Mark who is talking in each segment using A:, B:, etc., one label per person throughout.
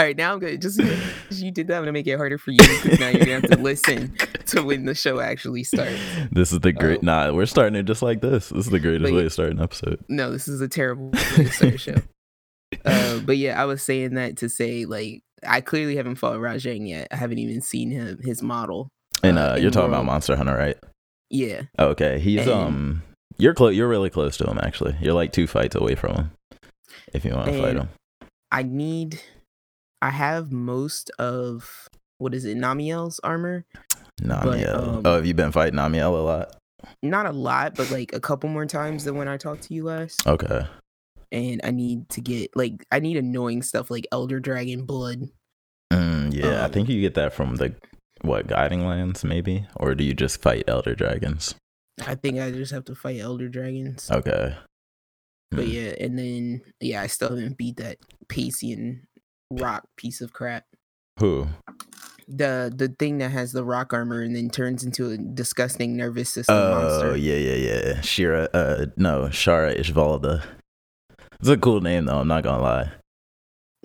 A: All right, now I'm good. Just you did that. I'm gonna make it harder for you because now you're gonna have to listen to when the show actually starts.
B: This is the great.
A: Oh.
B: Nah, we're starting it just like this. This is the greatest
A: But-
B: way to start an episode.
A: No, this is a terrible way to start a show. Uh, but yeah, I was saying that to say like I clearly haven't fought Rajang yet. I haven't even seen him his model.
B: And
A: Uh,
B: uh, you're talking about Monster Hunter, right?
A: Yeah,
B: Okay, he's
A: And-
B: um. You're close. You're really close to him. Actually, you're like two fights away from him. If you want to fight him.
A: I need. I have most of what is it, Namielle's armor.
B: Namielle.
A: um,
B: oh, have you been fighting Namielle a lot?
A: Not a lot, but like a couple more times than when I talked to you last.
B: Okay.
A: And I need to get like I need annoying stuff like Elder Dragon blood.
B: Mm, yeah, I
A: Um,
B: think you get that from the what guiding lands, maybe, or do you just fight elder dragons?
A: I think I just have to fight Elder Dragons.
B: Okay.
A: But
B: Mm.
A: yeah, and then yeah, I still haven't beat that Pacian rock piece of crap.
B: Who?
A: The the thing that has the rock armor and then turns into a disgusting nervous system
B: Oh
A: monster.
B: yeah, yeah, yeah. Shira. Uh, no, Shara Ishvalda. It's a cool name though. I'm not gonna lie.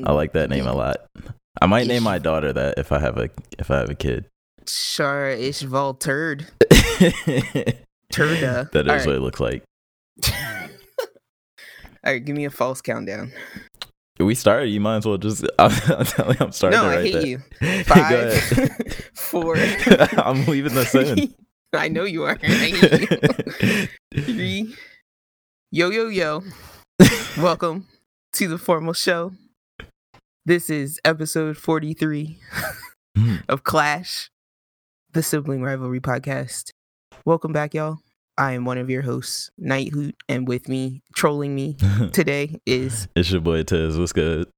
B: I like that name a lot. I might name my daughter that if I have a if I have a kid.
A: Shara Ishval Turd.
B: that
A: Turda.
B: is
A: All
B: what it looks like.
A: All right, give me a false countdown.
B: We started. You might as well just. I'm, I'm telling you, I'm starting.
A: no,
B: it
A: I hate
B: there.
A: you. Five, four.
B: I'm leaving this in.
A: I know you are. I hate you. Three. Yo, yo, yo. Welcome to the formal show. This is episode 43 hmm. of Clash, the sibling rivalry podcast. Welcome back, y'all. I am one of your hosts, Night Hoot, and with me, trolling me today is
B: it's your boy Tiz. What's good?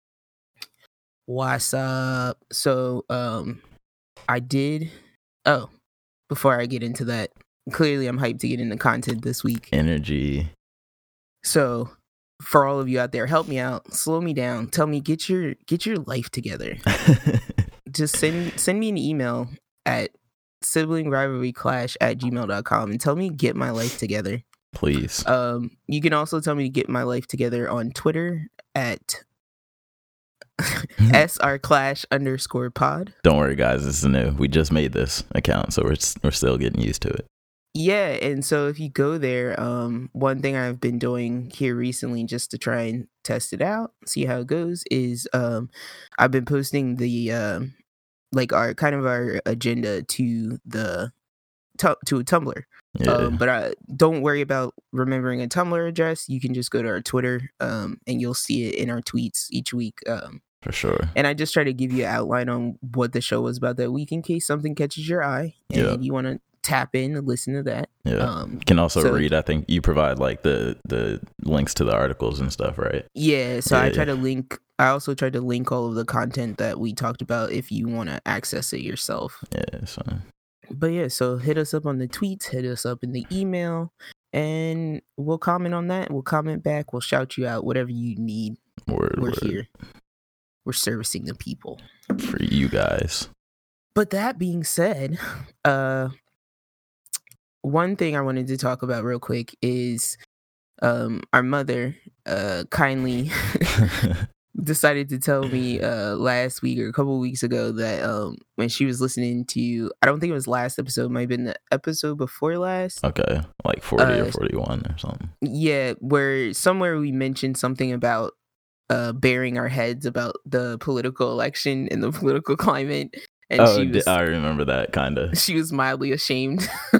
A: What's up? So, um, I did. Oh, before I get into that, clearly I'm hyped to get into content this week.
B: Energy.
A: So, for all of you out there, help me out, slow me down, tell me get your get your life together. Just send send me an email at sibling rivalry clash at gmail.com and tell me get my life together.
B: Please.
A: Um, you can also tell me to get my life together on Twitter at sr clash underscore pod.
B: Don't worry, guys. This is new. We just made this account, so we're we're still getting used to it.
A: Yeah, and so if you go there, um, one thing I've been doing here recently just to try and test it out, see how it goes, is um, I've been posting the um, like our kind of our agenda to the tu- to a Tumblr.
B: Yeah.
A: Um, but I don't worry about remembering a Tumblr address. You can just go to our Twitter, um, and you'll see it in our tweets each week. Um,
B: for sure.
A: and I just try to give you an outline on what the show was about that week in case something catches your eye and
B: Yeah.
A: you want to tap in and listen to that.
B: Yeah.
A: Um,
B: you can also
A: so-
B: read. I think you provide like the the links to the articles and stuff, right?
A: Yeah, so I try
B: yeah.
A: to link. I also try to link all of the content that we talked about if you want to access it yourself.
B: Yeah. So
A: But yeah, so hit us up on the tweets, hit us up in the email, and we'll comment on that. We'll comment back. We'll shout you out. Whatever you need,
B: word
A: we're
B: word
A: here. We're servicing the people.
B: for you guys.
A: But that being said, uh, one thing I wanted to talk about real quick is um our mother uh kindly decided to tell me uh last week or a couple weeks ago that um when she was listening to I don't think it was last episode, it might have been the episode before last.
B: okay, like forty or
A: Uh,
B: forty one or something.
A: Yeah, where somewhere we mentioned something about uh bearing our heads about the political election and the political climate. And
B: oh,
A: she was
B: I remember that kind of.
A: she was mildly ashamed
B: hey,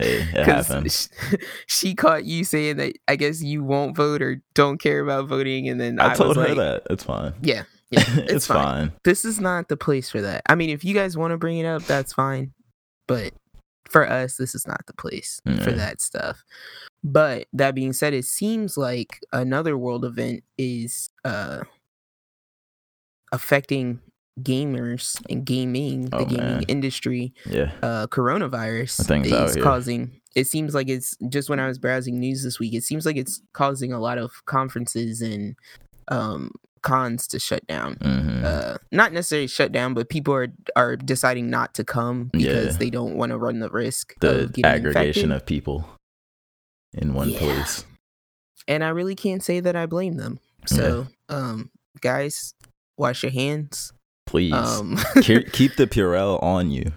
B: it
A: 'cause
B: happens.
A: sh- she caught you saying that I guess you won't vote or don't care about voting, and then
B: I,
A: I,
B: told her
A: like,
B: that. It's fine.
A: Yeah, yeah,
B: it's,
A: it's,
B: fine.
A: fine. This is not the place for that. I mean, if you guys want to bring it up, that's fine, but for us, this is not the place for that stuff. But that being said, it seems like another world event is uh affecting gamers and gaming, the
B: Oh,
A: gaming
B: man.
A: industry
B: Yeah.
A: uh coronavirus
B: Things
A: is causing it seems like it's just when i was browsing news this week it seems like it's causing a lot of conferences and um cons to shut down
B: hmm
A: uh not necessarily shut down but people are are deciding not to come because
B: Yeah.
A: they don't want to run the risk
B: the
A: of getting
B: aggregation
A: infected.
B: of people in one
A: Yeah.
B: place.
A: and i really can't say that i blame them so um guys, wash your hands.
B: Please
A: Um,
B: Ke- keep the Purell on you.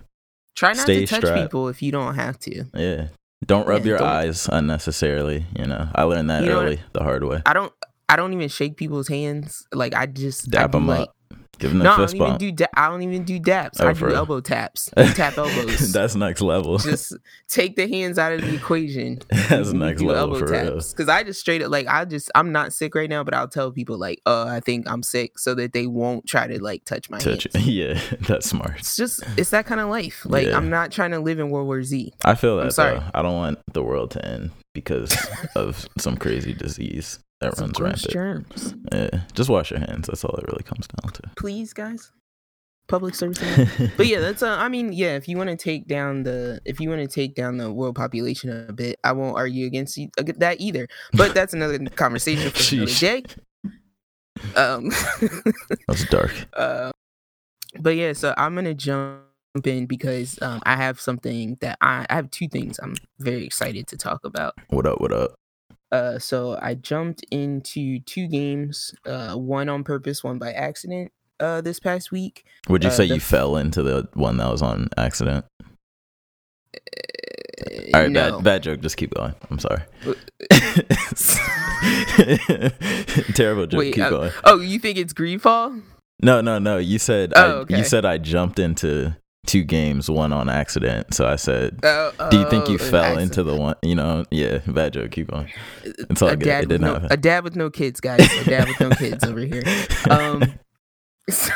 A: try not
B: stay
A: to touch
B: strapped.
A: people if you don't have to.
B: Yeah. Don't rub
A: Yeah,
B: your
A: don't-
B: eyes unnecessarily. You know, I learned that
A: You know
B: early, the hard way.
A: I don't. I don't even shake people's hands. Like I just
B: Dap
A: I do,
B: 'em
A: like,
B: up. Give them
A: No, I don't
B: fist
A: even do. Da- I don't even do daps.
B: Oh,
A: I do elbow taps. I tap elbows.
B: That's next level.
A: just take the hands out of the equation.
B: That's
A: You
B: next level for real.
A: Because I just straight up like I just I'm not sick right now, but I'll tell people like, uh, I think I'm sick, so that they won't try to like touch my
B: Touch
A: hands.
B: Yeah, that's smart.
A: It's just it's that kind of life. Like
B: Yeah.
A: I'm not trying to live in World War Z.
B: I feel that
A: sorry.
B: though. I don't want the world to end because of some crazy disease that
A: Some
B: runs rampant.
A: germs.
B: Yeah, just wash your hands. That's all it really comes down to.
A: Please, guys. Public service. but yeah, that's uh, I mean, yeah, if you want to take down the if you want to take down the world population a bit, I won't argue against you, ag- that either. But that's another conversation for another
B: Sheesh.
A: day. Um,
B: That's dark.
A: uh, but yeah, so I'm gonna jump in because um, I have something that I, I have two things I'm very excited to talk about.
B: What up? What up?
A: Uh, so I jumped into two games, uh, one on purpose, one by accident. Uh, this past week.
B: Would you
A: Uh,
B: say you
A: f-
B: fell into the one that was on accident?
A: Uh,
B: All right,
A: no.
B: bad, bad joke. Just keep going. I'm sorry. Terrible joke.
A: Wait,
B: keep
A: uh,
B: going.
A: Oh, you think it's Greedfall?
B: No, no, no. You said
A: Oh,
B: I,
A: okay.
B: you said I jumped into two games, one on accident. So I said,
A: Oh,
B: do you think you
A: oh,
B: fell
A: accident.
B: into the one? You know, yeah. Bad joke. Keep going. It's all
A: a
B: good.
A: dad
B: It
A: with
B: didn't
A: no,
B: happen.
A: a dad with no kids, guys. A dad with no kids over here. Um, so,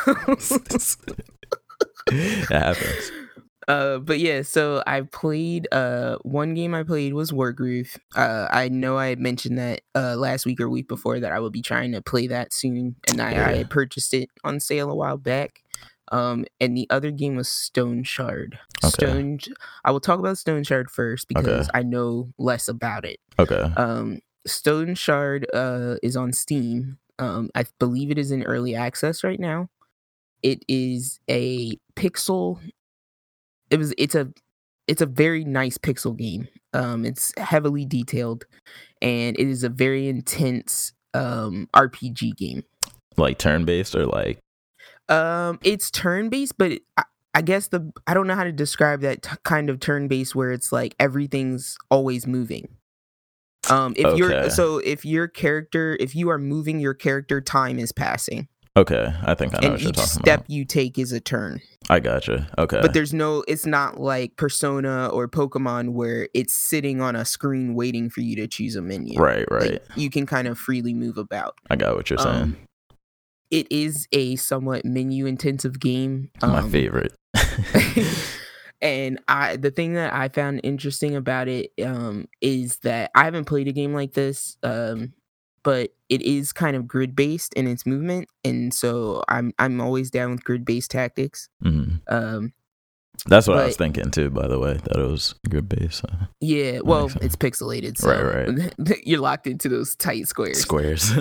B: it happens.
A: uh, but yeah, so I played. Uh, one game I played was Wargroove. Uh, I know I had mentioned that uh last week or week before that I would be trying to play that soon, and I, I
B: Yeah.
A: had purchased it on sale a while back. Um, and the other game was Stoneshard.
B: Okay.
A: Stone. I will talk about Stoneshard first because I know less about it.
B: Okay.
A: Um, Stoneshard uh, is on Steam. Um, I believe it is in early access right now. It is a pixel. It was. It's a. It's a very nice pixel game. Um, it's heavily detailed, and it is a very intense um RPG game.
B: Like turn based or like
A: Um, it's turn based, but it, I, I guess the I don't know how to describe that t- kind of turn based where it's like everything's always moving. Um, if
B: Okay.
A: you're so if your character if you are moving, your character time is passing,
B: okay. I think I know
A: and
B: what you're
A: each
B: talking
A: step
B: about.
A: you take is a turn.
B: I gotcha. Okay.
A: But there's no, it's not like Persona or Pokemon where it's sitting on a screen waiting for you to choose a menu.
B: right. Right.
A: Like, you can kind of freely move about.
B: I got what you're saying.
A: Um, it is a somewhat menu intensive game.
B: My
A: um,
B: favorite.
A: and I the thing that I found interesting about it um is that I haven't played a game like this um but it is kind of grid based in its movement and so I'm I'm always down with grid based tactics
B: hmm
A: um
B: That's what I was thinking too. By the way, that it was good base. Uh,
A: yeah well it's pixelated so
B: Right,
A: you're locked into those tight squares
B: squares.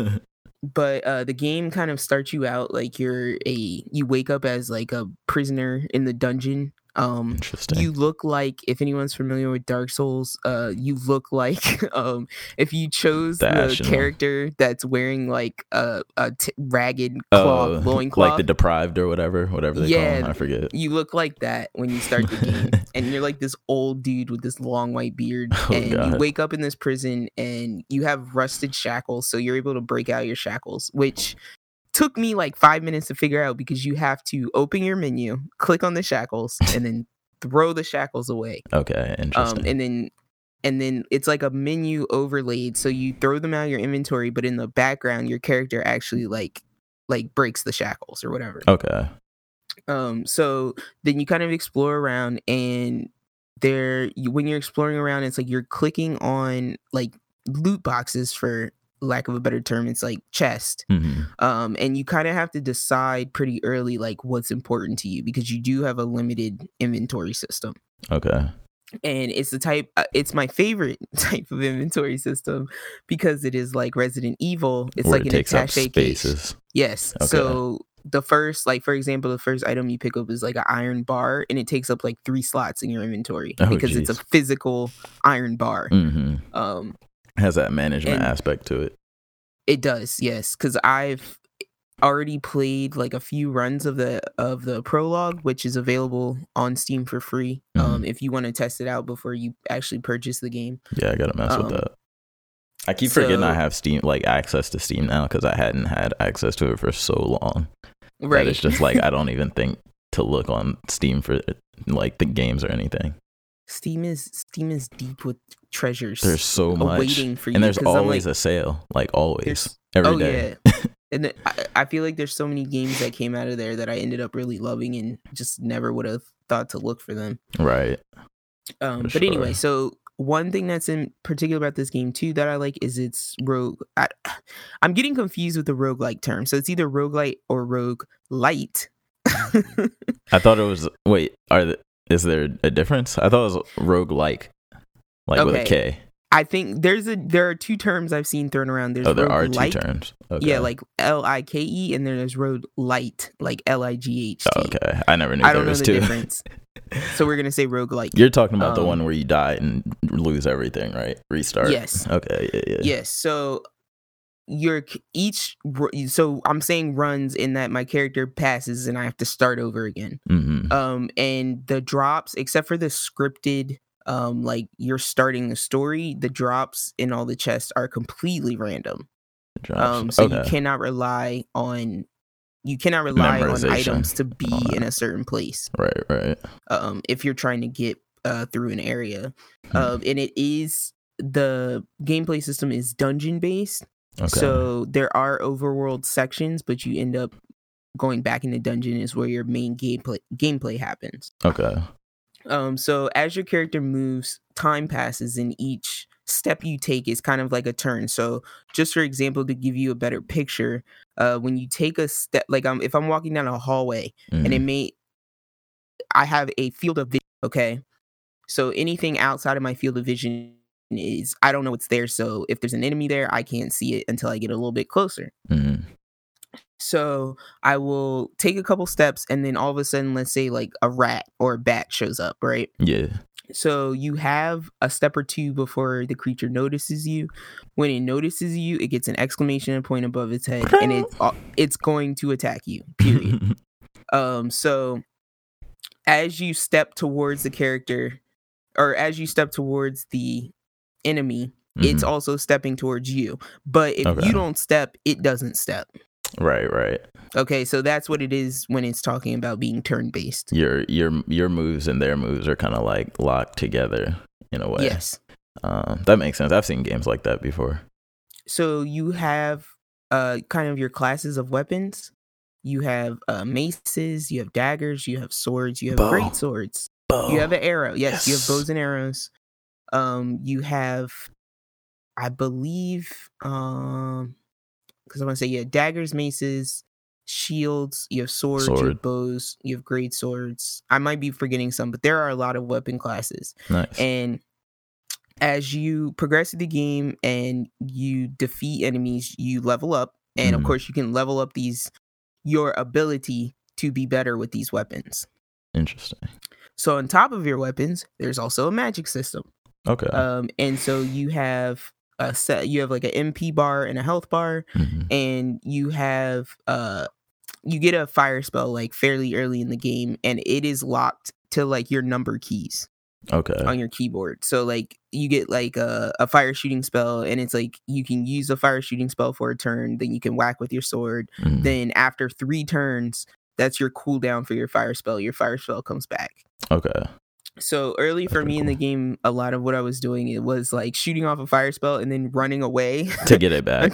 A: But uh the game kind of starts you out like you're a you wake up as like a prisoner in the dungeon um
B: Interesting.
A: you look like if anyone's familiar with dark souls uh you look like um if you chose
B: The
A: the, character that's wearing like a, a t- ragged cloth
B: Oh,
A: loincloth
B: like the deprived or whatever, whatever they call
A: Yeah,
B: them. I forget.
A: you look like that when you start the game and you're like this old dude with this long white beard
B: Oh,
A: and you wake up in this prison and you have rusted shackles so you're able to break out your shackles which took me like five minutes to figure out because you have to open your menu click on the shackles and then throw the shackles away
B: Okay,
A: um
B: interesting.
A: and then and then it's like a menu overlaid so you throw them out of your inventory but in the background your character actually like like breaks the shackles or whatever
B: okay.
A: um so then you kind of explore around and there you, when you're exploring around it's like you're clicking on like loot boxes for lack of a better term it's like chest.
B: Hmm
A: um and you kind of have to decide pretty early like what's important to you because you do have a limited inventory system.
B: Okay.
A: and it's the type uh, it's my favorite type of inventory system because it is like resident evil. It's
B: Where
A: like
B: it
A: an
B: takes up
A: attache case.
B: spaces.
A: yes.
B: Okay.
A: so the first like for example the first item you pick up is like an iron bar and it takes up like three slots in your inventory
B: Oh,
A: because it's a physical iron bar.
B: Hmm
A: um
B: Has that management
A: And-
B: aspect to it.
A: it does yes because i've already played like a few runs of the of the prologue, which is available on Steam for free. Um, if you want to test it out before you actually purchase the game.
B: Yeah, I gotta mess
A: Um,
B: with that. I keep forgetting I have Steam like access to Steam now because I hadn't had access to it for so long.
A: Right.
B: That it's just like I don't even think to look on Steam for like the games or anything.
A: Steam is Steam is deep with treasures.
B: There's so much,
A: waiting for you.
B: and there's always
A: like,
B: a sale, like always, every
A: oh
B: day.
A: yeah. And I, I feel like there's so many games that came out of there that I ended up really loving and just never would have thought to look for them.
B: Right.
A: Um,
B: For
A: but anyway, so one thing that's in particular about this game too that I like is its rogue. I, I'm getting confused with the roguelike term. So it's either roguelite or rogue light.
B: I thought it was. Wait, are the, is there a difference? I thought it was rogue like, like with a
A: Okay.
B: K.
A: I think there's a there are two terms I've seen thrown around. There's
B: Oh, there are two terms. Okay.
A: Yeah, like L I K E, and then there's rogue light, like L I G H T.
B: Oh, okay. I never knew
A: I
B: there
A: don't know
B: was
A: the
B: two.
A: difference. So we're gonna say roguelike.
B: You're talking about the
A: Um,
B: one where you die and lose everything, right? Restart.
A: Yes.
B: Okay. Yeah. Yeah.
A: Yes. So your each so I'm saying runs in that my character passes and I have to start over again.
B: Mm-hmm.
A: Um and the drops except for the scripted um like you're starting the story, the drops in all the chests are completely random. Um so you cannot rely on you cannot rely on items to be in a certain place
B: Right. Right.
A: um if you're trying to get uh through an area.
B: Hmm.
A: Um and it is the gameplay system is dungeon based.
B: Okay.
A: So there are overworld sections, but you end up going back in the dungeon is where your main gameplay gameplay happens.
B: okay.
A: Um, so as your character moves, time passes, and each step you take is kind of like a turn. So just for example, to give you a better picture, uh, when you take a step, like um, if I'm walking down a hallway and
B: Mhm.
A: it may, I have a field of vision. Okay, so anything outside of my field of vision is I don't know what's there. So if there's an enemy there, I can't see it until I get a little bit closer.
B: Mhm.
A: So I will take a couple steps, and then all of a sudden, let's say like a rat or a bat shows up, right?
B: Yeah.
A: So you have a step or two before the creature notices you. When it notices you, it gets an exclamation point above its head, and it uh, it's going to attack you. Period. um. So as you step towards the character, or as you step towards the enemy, it's
B: Mhm.
A: also stepping towards you. But if
B: Okay.
A: you don't step, it doesn't step.
B: right. Right.
A: Okay, so that's what it is when it's talking about being turn based.
B: Your your your moves and their moves are kind of like locked together in a way.
A: Yes.
B: Um, that makes sense. I've seen games like that before.
A: So you have uh kind of your classes of weapons. You have uh maces, you have daggers, you have swords, you have
B: Bow.
A: great swords.
B: Bow.
A: You have an arrow. Yes, you have bows and arrows. Um you have I believe um cuz I want to say yeah, daggers, maces, shields, you have swords, you have bows, you have great swords. I might be forgetting some, but there are a lot of weapon classes.
B: nice.
A: And as you progress through the game and you defeat enemies, you level up. And of
B: Mhm.
A: course, you can level up these your ability to be better with these weapons.
B: Interesting.
A: So on top of your weapons, there's also a magic system.
B: Okay.
A: Um, and so you have a set. You have like an MP bar and a health bar,
B: Mhm.
A: and you have uh, you get a fire spell like fairly early in the game, and it is locked to like your number keys.
B: Okay.
A: on your keyboard. So like you get like a, a fire shooting spell and it's like you can use a fire shooting spell for a turn, then you can whack with your sword.
B: Mhm.
A: Then after three turns, that's your cooldown for your fire spell. Your fire spell comes back.
B: Okay.
A: So early for me in the game, a lot of what I was doing it was like shooting off a fire spell and then running away
B: To get it back.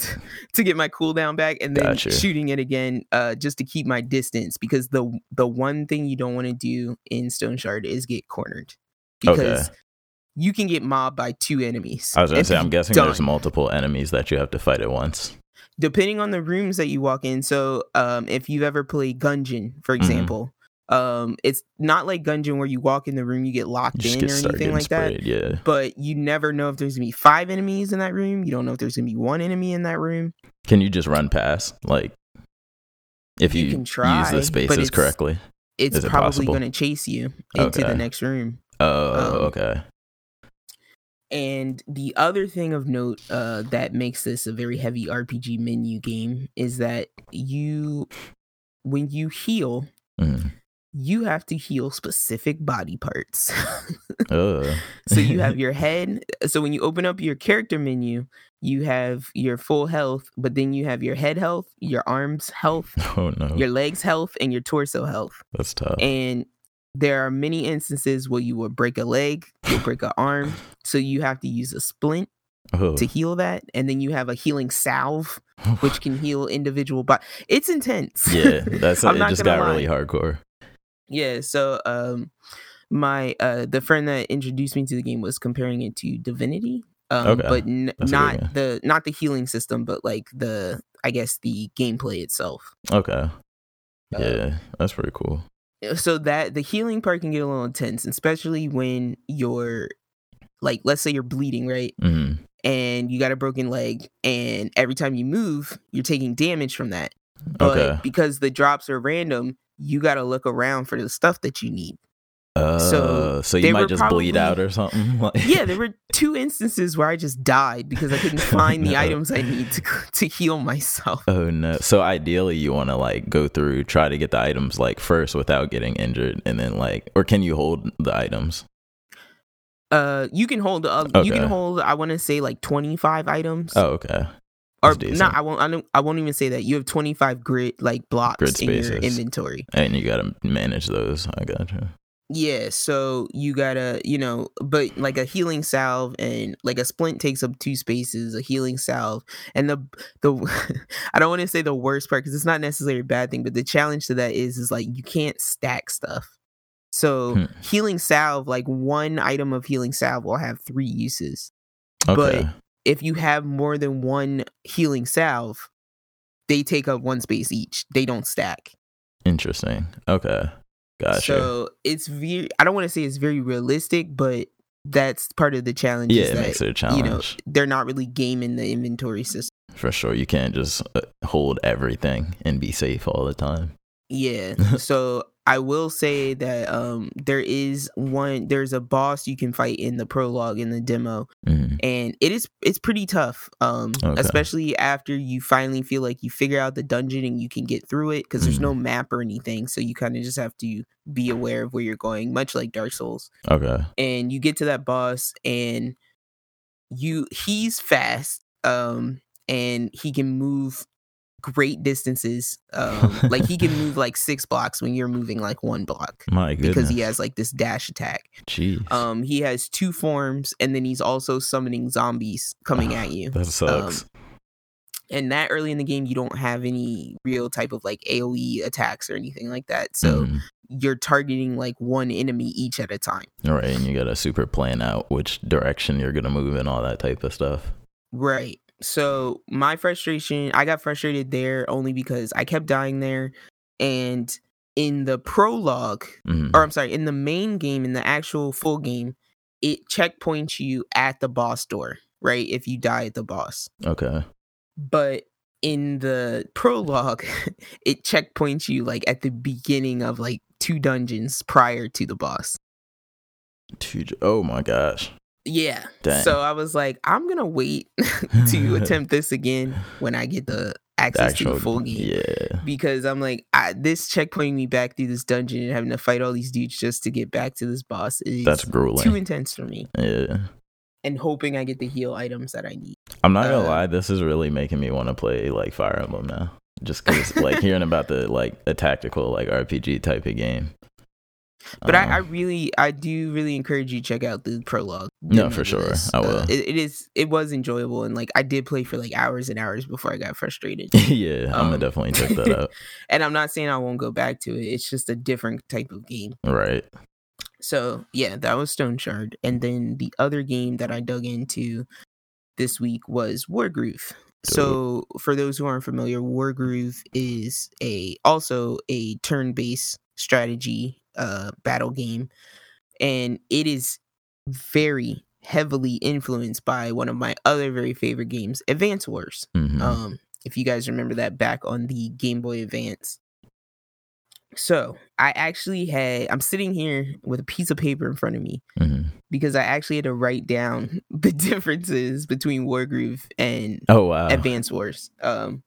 A: to get my cooldown back and then
B: Gotcha.
A: shooting it again uh, just to keep my distance because the the one thing you don't want to do in Stoneshard is get cornered because
B: Okay.
A: you can get mobbed by two enemies.
B: I was gonna say, I'm guessing there's multiple enemies that you have to fight at once.
A: depending on the rooms that you walk in. So, um, if you've ever played Gungeon, for
B: Mhm.
A: example, um, it's not like Gungeon where you walk in the room, you get locked
B: You
A: in
B: get
A: or anything like that.
B: Yeah.
A: But you never know if there's gonna be five enemies in that room. You don't know if there's gonna be one enemy in that room.
B: Can you just run past? Like, if
A: You
B: you,
A: can
B: use
A: try,
B: the
A: but
B: spaces correctly.
A: It's
B: it
A: probably
B: possible?
A: gonna chase you into
B: Okay.
A: the next room.
B: Oh,
A: um,
B: okay.
A: And the other thing of note uh, that makes this a very heavy RPG menu game is that you, when you heal,
B: Mm.
A: You have to heal specific body parts.
B: Uh.
A: so you have your head. So when you open up your character menu, you have your full health, but then you have your head health, your arms health,
B: oh no,
A: your legs health, and your torso health.
B: that's tough.
A: And there are many instances where you will break a leg, you'll break an arm, so you have to use a splint
B: oh.
A: to heal that, and then you have a healing salve, which can heal individual. But it's intense.
B: yeah, that's
A: I'm
B: it. Just got really hardcore.
A: Yeah, so um my uh the friend that introduced me to the game was comparing it to Divinity. Um
B: Okay,
A: but n-
B: good
A: not the not the healing system, but like the I guess the gameplay itself.
B: Okay.
A: Uh,
B: Yeah, that's pretty cool.
A: So that the healing part can get a little intense, especially when you're like let's say you're bleeding, right?
B: hmm
A: And you got a broken leg and every time you move, you're taking damage from that. But
B: Okay.
A: because the drops are random, you got to look around for the stuff that you need.
B: Uh,
A: so
B: so, you might just bleed out or something.
A: Yeah, there were two instances where I just died because I couldn't find the
B: No.
A: items I need to to heal myself.
B: Oh no! So ideally, you want to like go through, try to get the items like first without getting injured, and then like, or can you hold the items?
A: Uh, you can hold uh, you can hold I want to say like twenty five items.
B: Oh, okay.
A: Or not. I won't. I don't. I won't even say that. You have twenty five grid like blocks
B: Grid
A: in your inventory.
B: And you gotta manage those. I gotcha.
A: Yeah, so you gotta, you know, but like a healing salve and like a splint takes up two spaces, a healing salve, and the the I don't want to say the worst part because it's not necessarily a bad thing, but the challenge to that is is like you can't stack stuff. So
B: Hmm.
A: healing salve, like one item of healing salve will have three uses.
B: Okay.
A: But if you have more than one healing salve, they take up one space each. They don't stack.
B: Interesting. Okay. Gotcha.
A: So it's very I don't want to say it's very realistic, but that's part of the challenge.
B: yeah, it
A: that,
B: makes it a challenge
A: You know, they're not really gaming the inventory system.
B: for sure. You can't just uh, hold everything and be safe all the time.
A: Yeah. so I will say that um there is one there's a boss you can fight in the prologue in the demo
B: Mhm.
A: and it is it's pretty tough um
B: Okay.
A: especially after you finally feel like you figure out the dungeon and you can get through it because there's
B: Mhm.
A: no map or anything so you kind of just have to be aware of where you're going much like Dark Souls
B: Okay.
A: and you get to that boss and you he's fast um and he can move great distances um like he can move like six blocks when you're moving like one block
B: My goodness.
A: because he has like this dash attack
B: Jeez.
A: um he has two forms and then he's also summoning zombies coming
B: Ah,
A: at you
B: that sucks.
A: and that early in the game you don't have any real type of like aoe attacks or anything like that so
B: Mhm.
A: you're targeting like one enemy each at a time
B: All right, and you gotta super plan out which direction you're gonna move and all that type of stuff.
A: Right. So my frustration, I got frustrated there only because I kept dying there. And in the prologue,
B: Mhm.
A: or I'm sorry, in the main game, in the actual full game, it checkpoints you at the boss door, right? If you die at the boss.
B: Okay.
A: But in the prologue, it checkpoints you like at the beginning of like two dungeons prior to the boss.
B: Two, oh my gosh.
A: Yeah.
B: Dang.
A: So I was like, I'm gonna wait to attempt this again when I get the access to the full game.
B: Yeah.
A: Because I'm like, I, this checkpointing me back through this dungeon and having to fight all these dudes just to get back to this boss is
B: That's grueling.
A: too intense for me.
B: yeah.
A: And hoping I get the heal items that I need.
B: I'm not gonna
A: Uh,
B: lie, this is really making me want to play like Fire Emblem now. Just cause like hearing about the like a tactical like RPG type of game.
A: But I, I
B: Um,
A: really, I do really encourage you to check out the prologue.
B: No, for sure.
A: this.
B: I
A: Uh,
B: will.
A: it, it is, it was enjoyable, and like I did play for like hours and hours before I got frustrated.
B: yeah, I'm gonna
A: Um,
B: definitely check that out.
A: and I'm not saying I won't go back to it. It's just a different type of game.
B: Right.
A: So yeah, that was Stoneshard, and then the other game that I dug into this week was Wargroove. So for those who aren't familiar, Wargroove is a also a turn-based strategy uh battle game, and it is very heavily influenced by one of my other very favorite games, Advance Wars.
B: Mhm.
A: Um, if you guys remember that back on the Game Boy Advance. So I actually had I'm sitting here with a piece of paper in front of me
B: hmm
A: because I actually had to write down the differences between Wargroove and
B: Oh wow.
A: Advance Wars. Um,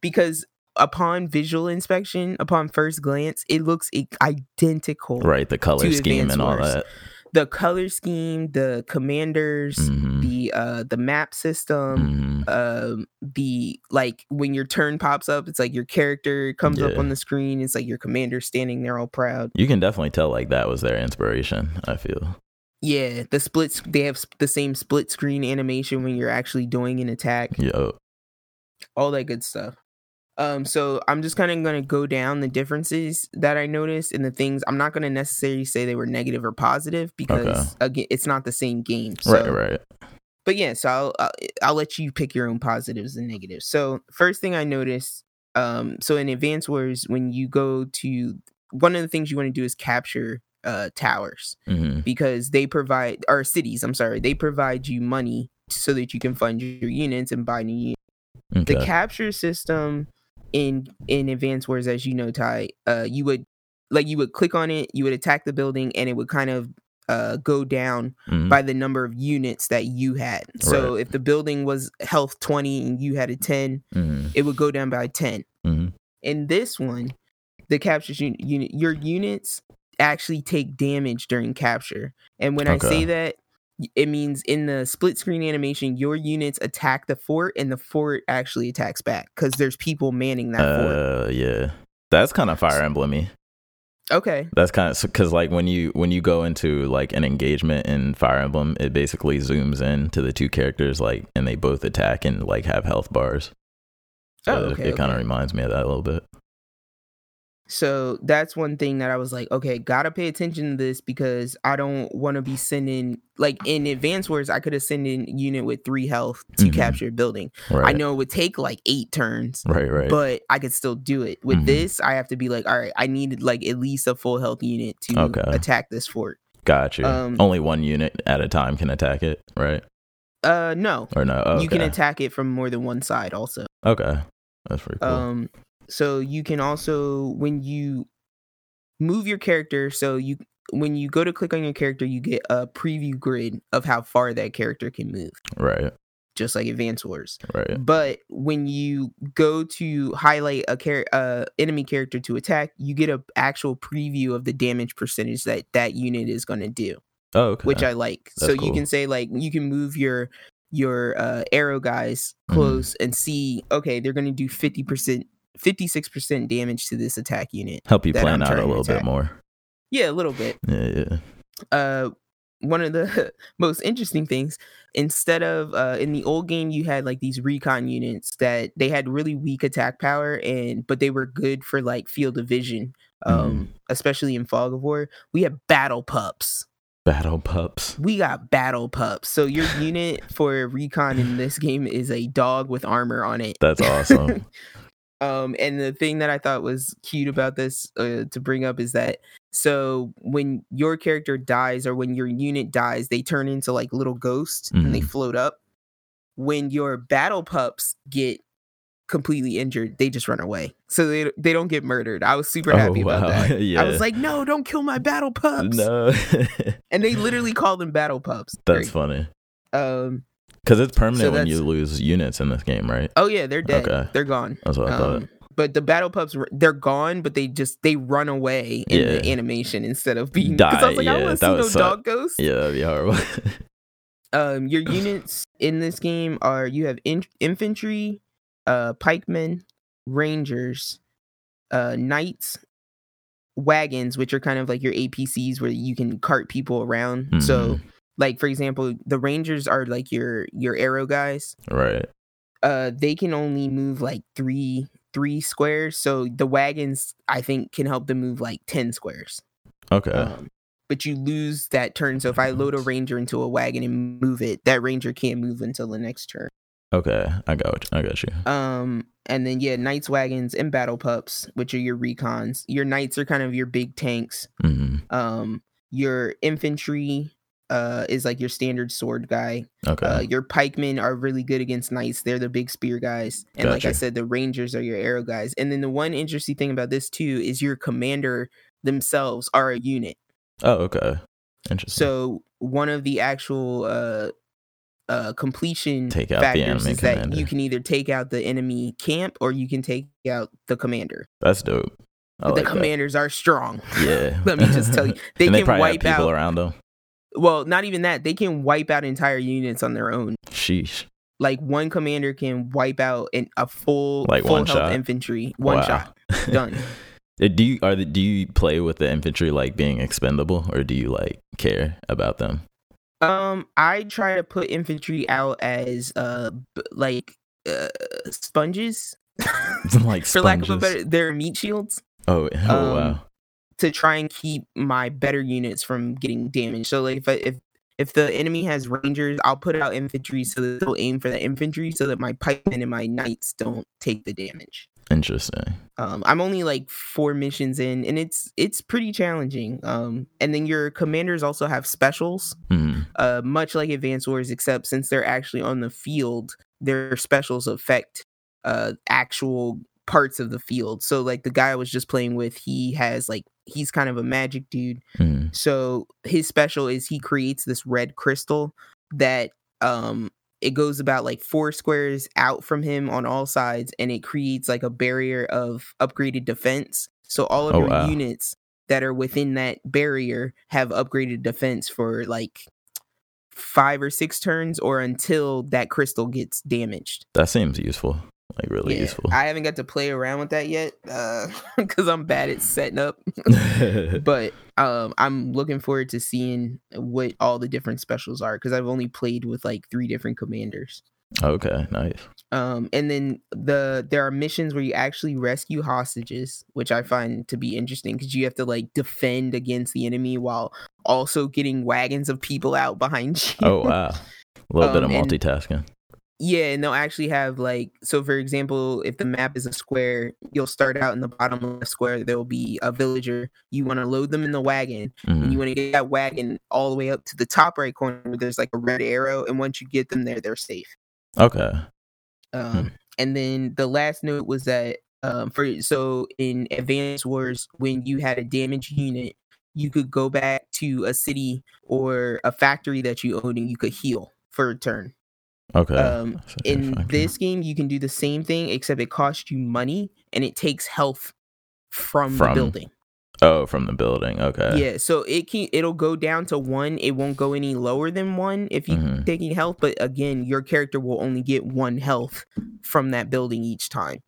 A: because upon visual inspection, upon first glance, it looks identical.
B: Right, the color scheme and all that.
A: The color scheme, the commanders,
B: hmm
A: the uh the map system,
B: hmm
A: um the like when your turn pops up, it's like your character comes up on the screen. It's like your commander standing there all proud.
B: You can definitely tell like that was their inspiration. I feel.
A: Yeah, the splits they have the same split screen animation when you're actually doing an attack.
B: Yo.
A: all that good stuff. Um, so I'm just kind of gonna go down the differences that I noticed and the things. I'm not gonna necessarily say they were negative or positive because again, it's not the same game. So,
B: right. Right.
A: But yeah, so I'll, I'll I'll let you pick your own positives and negatives. So first thing I noticed, um, so in Advance Wars, when you go to one of the things you want to do is capture uh towers
B: hmm
A: because they provide or cities. I'm sorry, they provide you money so that you can fund your units and buy new units
B: Okay.
A: the capture system in in advanced wars as you know ty uh you would like you would click on it you would attack the building and it would kind of uh go down
B: Mhm.
A: by the number of units that you had so
B: Right.
A: if the building was health 20 and you had a 10
B: Mhm.
A: it would go down by 10
B: Mhm.
A: in this one the capture unit, your units actually take damage during capture and when i say that it means in the split screen animation your units attack the fort and the fort actually attacks back because there's people manning that fort
B: Uh, yeah. That's kind of Fire Emblem-y.
A: okay
B: That's kind of because like when you when you go into like an engagement in Fire Emblem, it basically zooms in to the two characters like, and they both attack and like have health bars. So
A: Oh,
B: it-
A: okay,
B: kind of reminds me of that a little bit.
A: So that's one thing that i was like okay gotta pay attention to this because i don't want to be sending like in advance wars i could have sent in unit with three health to
B: Mhm.
A: capture a building
B: Right.
A: i know it would take like eight turns
B: Right. Right.
A: but I could still do it. With
B: Mhm.
A: this, I have to be like, all right, I needed like at least a full health unit to
B: Okay.
A: attack this fort.
B: Got you.
A: um,
B: Only one unit at a time can attack it, right?
A: Uh, no,
B: Or no?
A: You can attack it from more than one side. Also,
B: Okay. That's pretty cool.
A: um, so you can also when you move your character, so you when you go to click on your character, you get a preview grid of how far that character can move,
B: right.
A: just like Advance Wars.
B: Right.
A: But when you go to highlight a char- uh, enemy character to attack, you get a actual preview of the damage percentage that that unit is going to do,
B: Oh, okay.
A: which I like. so
B: That's
A: you can say like you can move your your uh, arrow guys
B: Mhm.
A: close and see. Okay, they're going to do fifty percent, fifty six percent damage to this attack unit.
B: help you plan out a little bit more.
A: Yeah, a little bit.
B: Yeah. Yeah.
A: uh one of the most interesting things instead of uh in the old game you had like these recon units that they had really weak attack power and but they were good for like field of vision um especially in fog of war we have battle pups
B: Battle pups.
A: we got battle pups so your unit for recon in this game is a dog with armor on it
B: That's awesome.
A: Um and the thing that i thought was cute about this uh, to bring up is that so when your character dies or when your unit dies they turn into like little ghosts and they
B: Mhm.
A: float up when your battle pups get completely injured they just run away so they, they don't get murdered i was super
B: Oh,
A: happy about
B: wow.
A: that i was like no don't kill my battle pups
B: no.
A: and they literally call them battle pups
B: That's
A: Great.
B: funny.
A: um
B: Because it's permanent
A: So
B: when you lose units in this game, right?
A: oh yeah they're dead
B: Okay.
A: they're gone
B: That's what I thought.
A: Um, but the battle pups, they're gone, but they just they run away in the animation instead of being. Because I
B: Die,
A: was like, I
B: yeah,
A: don't want to
B: that
A: see no
B: suck.
A: dog ghosts.
B: yeah, that'd be horrible.
A: Um, your units in this game are you have in- infantry, uh, pikemen, rangers, uh, knights, wagons, which are kind of like your APCs where you can cart people around. So,
B: Mhm.
A: Like for example, the rangers are like your your arrow guys.
B: right.
A: uh they can only move like three three squares so the wagons i think can help them move like 10 squares
B: Okay.
A: um, but you lose that turn so if i load a ranger into a wagon and move it that ranger can't move until the next turn
B: okay. I got you. I got you.
A: um and then yeah knights wagons and battle pups which are your recons your knights are kind of your big tanks
B: hmm
A: um your infantry uh, is like your standard sword guy.
B: Okay.
A: Uh, your pikemen are really good against knights. They're the big spear guys. And like I said, the rangers are your arrow guys. And then the one interesting thing about this too is your commander themselves are a unit.
B: oh, okay. Interesting.
A: So one of the actual uh uh completion
B: Take out the
A: factors
B: enemy
A: is that
B: commander.
A: you can either take out the enemy camp or you can take out the commander.
B: That's dope. I
A: But
B: like
A: the commanders are strong.
B: Yeah.
A: Let me just tell you, they
B: they
A: can wipe
B: have people
A: out.
B: around them.
A: Well, not even that. They can wipe out entire units on their own.
B: Sheesh.
A: Like one commander can wipe out an, a full
B: Like
A: full
B: one
A: health
B: shot?
A: infantry one
B: Wow.
A: shot done.
B: Uh, Do you are the, do you play with the infantry like being expendable, or do you like care about them?
A: Um, I try to put infantry out as uh b- like uh sponges,
B: like
A: for lack of a
B: sponges?
A: better, they're meat shields
B: Oh, oh
A: um,
B: wow.
A: To try and keep my better units from getting damaged. So like if I, if if the enemy has rangers, I'll put out infantry so that they'll aim for the infantry so that my pikemen and my knights don't take the damage.
B: Interesting.
A: Um, I'm only like four missions in, and it's it's pretty challenging. Um, and then your commanders also have specials,
B: Mhm.
A: uh, much like Advanced Wars, except since they're actually on the field, their specials affect uh actual parts of the field. So like the guy I was just playing with, he has like he's kind of a magic dude.
B: Mhm.
A: So his special is he creates this red crystal that um it goes about like four squares out from him on all sides and it creates like a barrier of upgraded defense. So all of
B: Oh,
A: your
B: wow.
A: units that are within that barrier have upgraded defense for like five or six turns or until that crystal gets damaged.
B: That seems useful. Like really
A: Yeah,
B: useful.
A: I haven't got to play around with that yet because I'm bad at setting up. but um, I'm looking forward to seeing what all the different specials are because I've only played with like three different commanders.
B: okay, nice.
A: Um, and then the there are missions where you actually rescue hostages, which I find to be interesting because you have to like defend against the enemy while also getting wagons of people out behind you.
B: Oh wow. A little bit of
A: Um,
B: multitasking.
A: Yeah, and they'll actually have like so for example, if the map is a square, you'll start out in the bottom of the square, there'll be a villager. You want to load them in the wagon,
B: Mhm.
A: and you want to get that wagon all the way up to the top right corner where there's like a red arrow, and once you get them there, they're safe.
B: Okay.
A: Um and then the last note was that um for so in Advanced Wars, when you had a damaged unit, you could go back to a city or a factory that you own and you could heal for a turn.
B: Okay.
A: Um,
B: That's a good
A: in
B: factor.
A: this game you can do the same thing except it costs you money and it takes health from,
B: From-
A: the building
B: Oh, from the building. Okay.
A: yeah so it can it'll go down to one it won't go any lower than one if you're
B: Mhm.
A: taking health but again your character will only get one health from that building each time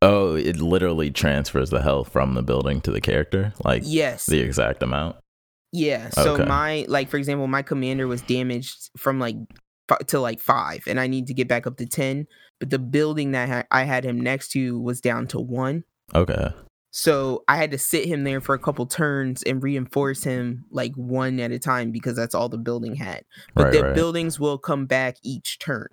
B: Oh, it literally transfers the health from the building to the character, like
A: yes
B: the exact amount.
A: yeah so
B: Okay.
A: my like for example my commander was damaged from like to like five and i need to get back up to 10 but the building that ha- i had him next to was down to one
B: Okay.
A: So I had to sit him there for a couple turns and reinforce him like one at a time because that's all the building had. But
B: Right,
A: the
B: right.
A: buildings will come back each turn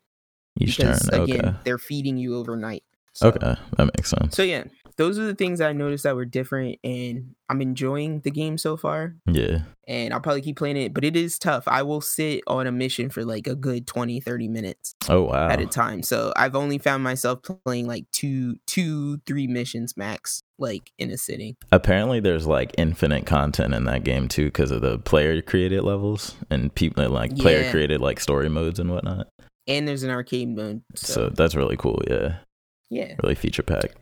B: Each
A: because
B: turn.
A: again
B: Okay.
A: they're feeding you overnight. So,
B: Okay. That makes sense.
A: So yeah, those are the things I noticed that were different, and I'm enjoying the game so far.
B: Yeah.
A: And I'll probably keep playing it, but it is tough. I will sit on a mission for like a good 20, 30 minutes
B: Oh wow.
A: at a time. So I've only found myself playing like two, two, three missions max, like in a sitting.
B: Apparently, there's like infinite content in that game too, because of the player created levels and people uh, like player created like story modes and whatnot.
A: and there's an arcade mode.
B: So,
A: So,
B: that's really cool. Yeah.
A: yeah.
B: Really feature packed.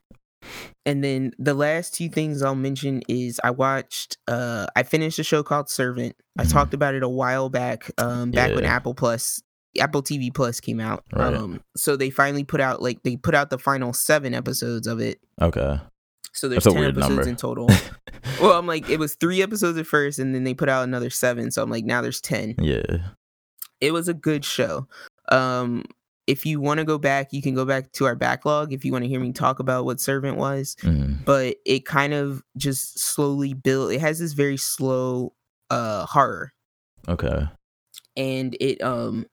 A: And then the last two things I'll mention is I watched uh I finished a show called Servant. I
B: Mhm.
A: talked about it a while back, um back when Apple Plus Apple TV Plus came out.
B: Right.
A: Um so they finally put out like they put out the final 7 episodes of it.
B: Okay.
A: So there's 10 episodes
B: number.
A: in total. well, I'm like it was 3 episodes at first and then they put out another 7, so I'm like now there's 10.
B: yeah.
A: it was a good show. Um, if you want to go back, you can go back to our backlog if you want to hear me talk about what Servant was.
B: Mhm.
A: But it kind of just slowly built. It has this very slow uh horror,
B: Okay.
A: and it um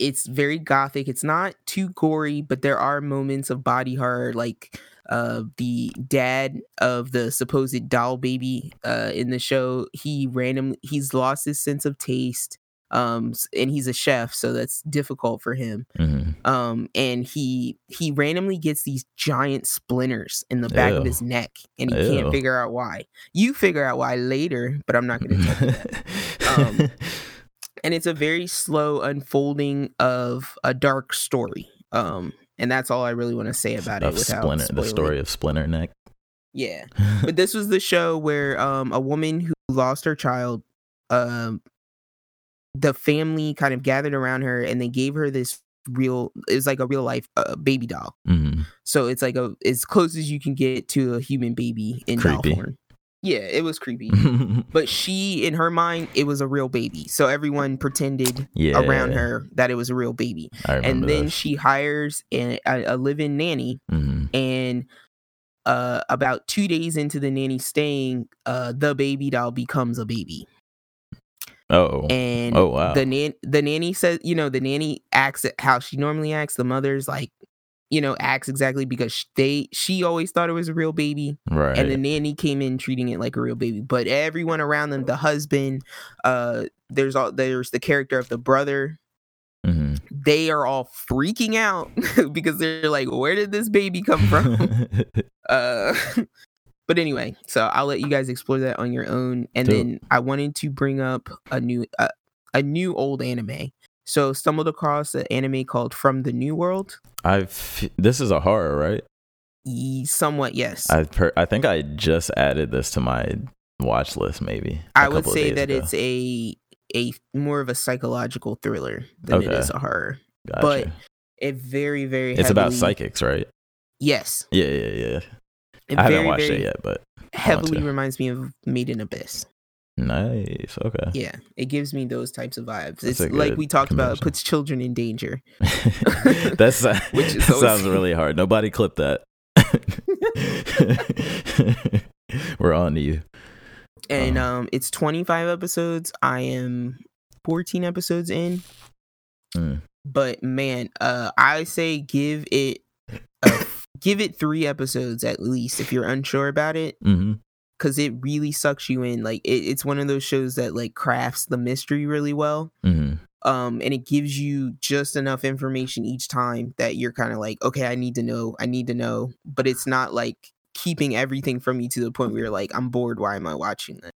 A: it's very gothic. It's not too gory, but there are moments of body horror, like uh the dad of the supposed doll baby uh in the show. He random he's lost his sense of taste. Um and he's a chef so that's difficult for him.
B: Hmm
A: um and he he randomly gets these giant splinters in the back of his neck and he
B: Ew.
A: can't figure out why. You figure out why later but i'm not gonna tell you Um, and it's a very slow unfolding of a dark story. Um and that's all i really want to say about it
B: of
A: without
B: Splinter, the story of Splinter Neck.
A: yeah. But this was the show where um a woman who lost her child um the family kind of gathered around her and they gave her this real it was like a real life uh, baby doll.
B: Hmm
A: so it's like a as close as you can get to a human baby in doll form yeah it was creepy. But she in her mind it was a real baby. So everyone pretended
B: yeah,
A: around her that it was a real baby. And then
B: this.
A: she hires a, a, live-in nanny
B: Mhm.
A: and uh about two days into the nanny staying uh the baby doll becomes a baby
B: Oh,
A: and
B: Oh, wow.
A: the nan- the nanny says you know the nanny acts how she normally acts the mother's like you know acts exactly because they she always thought it was a real baby
B: right.
A: and the nanny came in treating it like a real baby but everyone around them the husband uh there's all there's the character of the brother
B: Mhm.
A: they are all freaking out because they're like where did this baby come from uh but anyway so i'll let you guys explore that on your own and
B: Dope.
A: then i wanted to bring up a new uh, a new old anime so stumbled across an anime called from the new world
B: I've this is a horror, right?
A: Ye- somewhat yes
B: I've per- I think I just added this to my watch list. Maybe
A: I would say that
B: ago.
A: it's a a more of a psychological thriller than it
B: Okay.
A: is a horror
B: Gotcha.
A: but it very very
B: it's about psychics, right?
A: yes
B: Yeah, yeah, yeah.
A: It
B: I haven't
A: very,
B: watched
A: very
B: it yet, but
A: heavily reminds me of made in abyss
B: nice. Okay.
A: Yeah, it gives me those types of vibes.
B: That's
A: it's like we talked about, it puts children in danger.
B: That's
A: Which is
B: that sounds really hard. Nobody clip that. We're on to you.
A: And
B: Uh-huh.
A: um it's 25 episodes. I am 14 episodes in.
B: Mm.
A: But man, uh I say give it give it 3 episodes at least if you're unsure about it
B: hmm
A: cuz it really sucks you in. Like it, it's one of those shows that like crafts the mystery really well.
B: hmm
A: um and it gives you just enough information each time that you're kind of like okay i need to know i need to know but it's not like keeping everything from you to the point where you're like i'm bored why am i watching this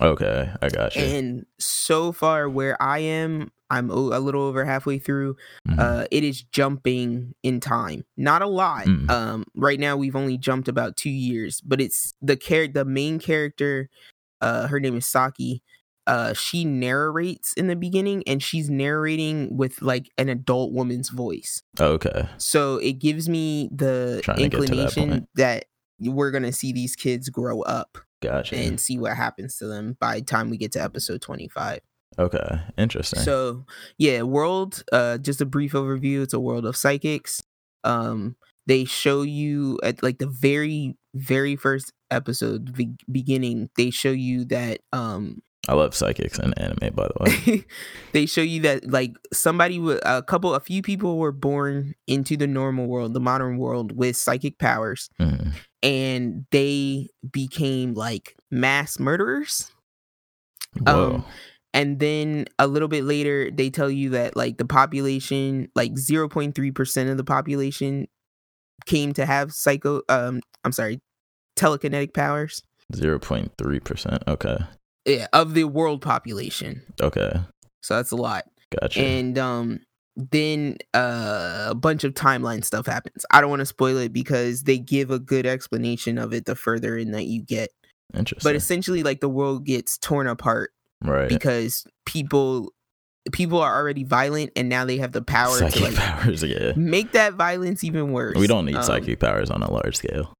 B: Okay, I got you.
A: and so far where i am i'm a little over halfway through
B: Mhm.
A: uh it is jumping in time not a lot
B: Mm.
A: um right now we've only jumped about two years but it's the char- the main character uh her name is saki uh she narrates in the beginning and she's narrating with like an adult woman's voice
B: okay.
A: so it gives me the
B: to that
A: inclination that, we're gonna see these kids grow up
B: Gotcha.
A: and see what happens to them by the time we get to episode 25
B: okay. Interesting.
A: so yeah, world. Uh, just a brief overview. It's a world of psychics. Um, they show you at like the very very first episode be- beginning. They show you that um
B: I love psychics and anime, by the way.
A: they show you that like somebody w- a couple a few people were born into the normal world the modern world with psychic powers
B: Mhm.
A: and they became like mass murderers
B: Whoa.
A: Um, and then a little bit later they tell you that like the population like 0.3% of the population came to have psycho um i'm sorry telekinetic powers
B: Zero point three percent. Okay.
A: yeah of the world population
B: Okay.
A: so that's a lot
B: Gotcha.
A: and um then uh, a bunch of timeline stuff happens i don't want to spoil it because they give a good explanation of it the further in that you get
B: Interesting.
A: but essentially like the world gets torn apart
B: right.
A: because people people are already violent and now they have the power
B: psychic
A: to like
B: powers. Yeah.
A: make that violence even worse.
B: We don't need
A: Um,
B: psychic powers on a large scale.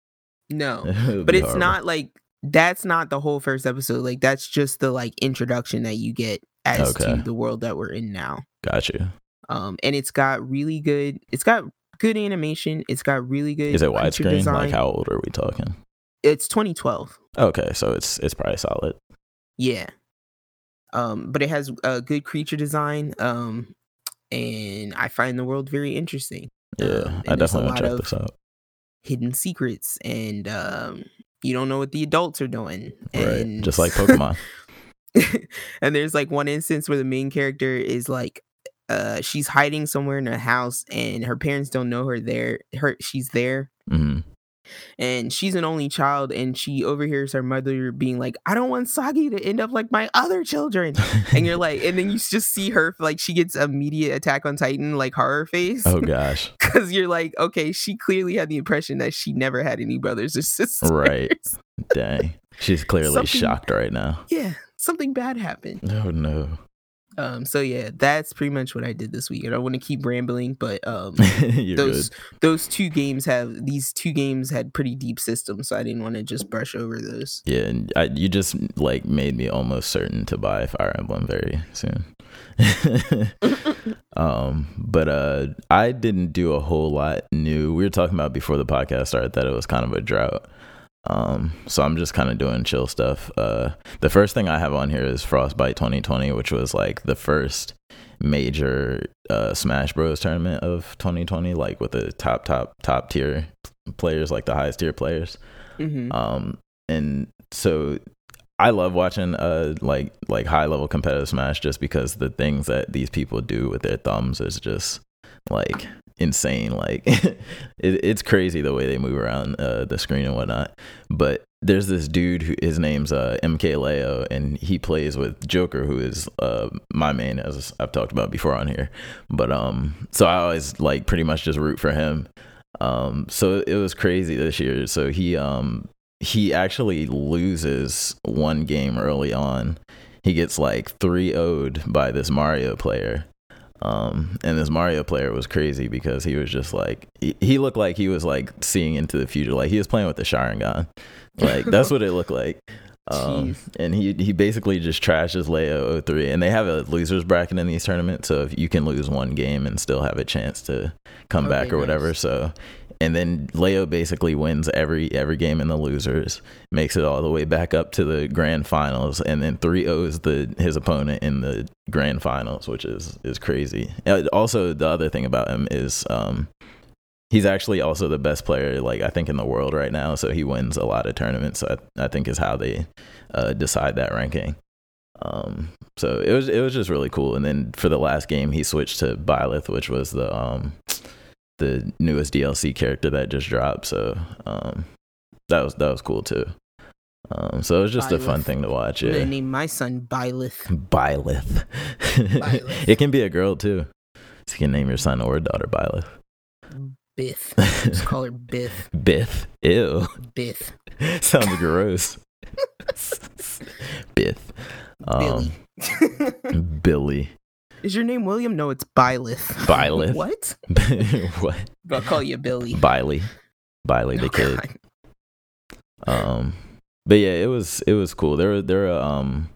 A: No. But it's
B: horrible.
A: not like that's not the whole first episode. Like that's just the like introduction that you get as
B: Okay.
A: to the world that we're in now.
B: Got you.
A: Um and it's got really good it's got good animation. It's got really good
B: Is it widescreen?
A: design.
B: Like how old are we talking?
A: It's 2012.
B: Okay, so it's it's probably solid.
A: Yeah. Um, but it has a good creature design. Um, and I find the world very interesting.
B: Yeah,
A: Um,
B: I
A: and
B: definitely want to check this out.
A: Hidden secrets, and um, you don't know what the adults are doing.
B: Right, just like Pokemon.
A: and there's like one instance where the main character is like uh she's hiding somewhere in a house and her parents don't know her there her she's there
B: hmm
A: and she's an only child and she overhears her mother being like i don't want saki to end up like my other children and you're like and then you just see her like she gets immediate attack on titan like horror face
B: oh gosh.
A: because you're like okay she clearly had the impression that she never had any brothers or sisters
B: Right. Dang. She's clearly
A: Something-
B: shocked right now.
A: yeah something bad happened
B: Oh no.
A: Um so yeah that's pretty much what i did this week i don't want to keep rambling but um those
B: good.
A: those two games have these two games had pretty deep systems so i didn't want to just brush over those
B: Yeah, and I, you just like made me almost certain to buy Fire Emblem very soon. um, but uh, I didn't do a whole lot new. We were talking about before the podcast started that it was kind of a drought. Um, so I'm just kind of doing chill stuff. Uh, the first thing I have on here is Frostbite 2020, which was like the first major uh Smash Bros tournament of 2020, like with the top, top, top tier players, like the highest tier players.
A: hmm
B: Um, and so I love watching uh like like high level competitive Smash just because the things that these people do with their thumbs is just like insane. Like it, it's crazy the way they move around uh, the screen and whatnot. But there's this dude who his name's uh, MK Leo, and he plays with Joker, who is uh, my main, as I've talked about before on here. But um, so I always like pretty much just root for him. Um, so it was crazy this year. So he um he actually loses one game early on. He gets like 3 0'd by this Mario player. Um, and this Mario player was crazy because he was just like, he, he looked like he was like seeing into the future. Like he was playing with the Sharingan. Like that's what it looked like. Um, and he, he basically just trashes Leo 03. And they have a losers bracket in these tournaments. So if you can lose one game and still have a chance to come back
A: Okay,
B: or whatever. So and then Leo basically wins every every game in the losers, makes it all the way back up to the grand finals, and then 3-0s the his opponent in the grand finals, which is is crazy. Uh, Also, the other thing about him is um, he's actually also the best player, like I think in the world right now. So he wins a lot of tournaments. So I, I think is how they uh, decide that ranking. Um, so it was it was just really cool. And then for the last game, he switched to Byleth, which was the um the newest DLC character that just dropped. So um, that was that was cool too. Um, so it was just a fun thing to watch. Yeah,
A: gonna name my son Byleth.
B: Byleth.
A: Byleth.
B: it can be a girl too. So you can name your son or daughter Byleth.
A: Bith. Just call her Bith.
B: Bith. Ew.
A: Bith.
B: Sounds gross.
A: Billy.
B: Um, Billy.
A: Is your name William? No, it's Byleth.
B: Byleth.
A: what?
B: what?
A: I'll call you Billy.
B: Biley. Biley the
A: Oh,
B: kid.
A: God.
B: Um, but yeah, it was it was cool. There were there were um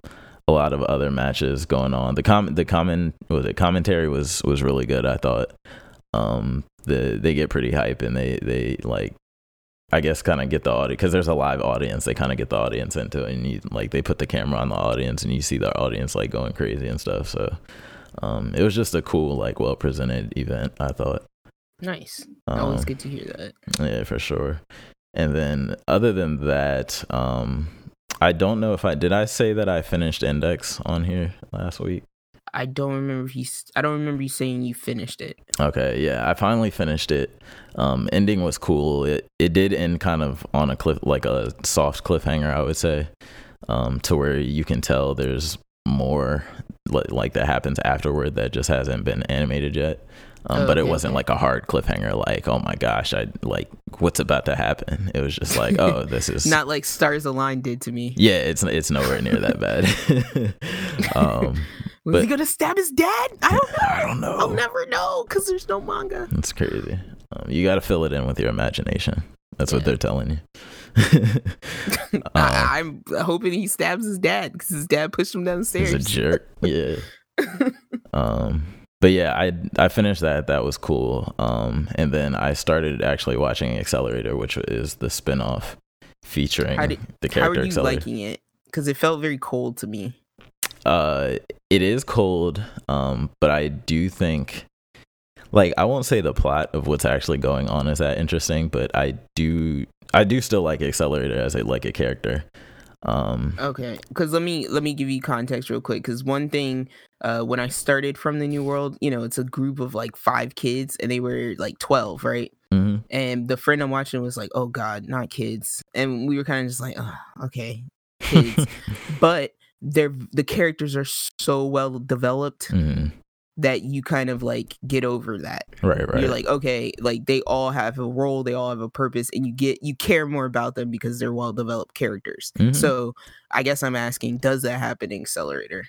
B: a lot of other matches going on. The com the common was it commentary was was really good. I thought. Um, the they get pretty hype and they they like. I guess kind of get the audience because there's a live audience. They kind of get the audience into it, and you like they put the camera on the audience, and you see the audience like going crazy and stuff. So, um, it was just a cool, like, well presented event. I thought.
A: Nice.
B: Um,
A: Always good to hear that.
B: yeah, for sure. And then other than that, um I don't know if I did I say that I finished Index on here last week.
A: I don't remember if you. s- I don't remember you saying you finished it.
B: Okay, yeah, I finally finished it. Um ending was cool. It it did end kind of on a cliff like a soft cliffhanger, I would say. Um to where you can tell there's more like that happens afterward that just hasn't been animated yet. Um,
A: Oh,
B: but it
A: okay,
B: wasn't
A: okay.
B: like a hard cliffhanger like oh my gosh i like what's about to happen it was just like oh this is
A: Not like Stars Align did to me.
B: Yeah, it's it's nowhere near that bad. um,
A: Was
B: but-
A: he gonna stab his dad? I don't know.
B: I don't know.
A: I'll never know because there's no manga.
B: It's crazy. Um, you got to fill it in with your imagination. That's what they're telling you. Um,
A: I, I'm hoping he stabs his dad because his dad pushed him down the
B: he's a jerk. Yeah. Um, but yeah, I I finished that. That was cool. Um, and then I started actually watching Accelerator, which is the spin-off featuring
A: did-
B: the
A: How are
B: character
A: you
B: Accelerator.
A: liking it? Because it felt very cold to me.
B: uh it is cold um but i do think like i won't say the plot of what's actually going on is that interesting but i do i do still like accelerator as a like a character Um,
A: Okay, because let me let me give you context real quick. Because one thing, uh, when I started from the New World, you know, it's a group of like five kids, and they were like twelve, right?
B: mhm.
A: And the friend I'm watching was like, "Oh God, not kids," and we were kind of just like, oh, "Okay, kids," but they're the characters are so well developed
B: Mhm.
A: That you kind of like get over that.
B: Right, right.
A: You're like, okay, like they all have a role, they all have a purpose, and you get you care more about them because they're well developed characters.
B: Mhm.
A: So I guess I'm asking, does that happen in Accelerator?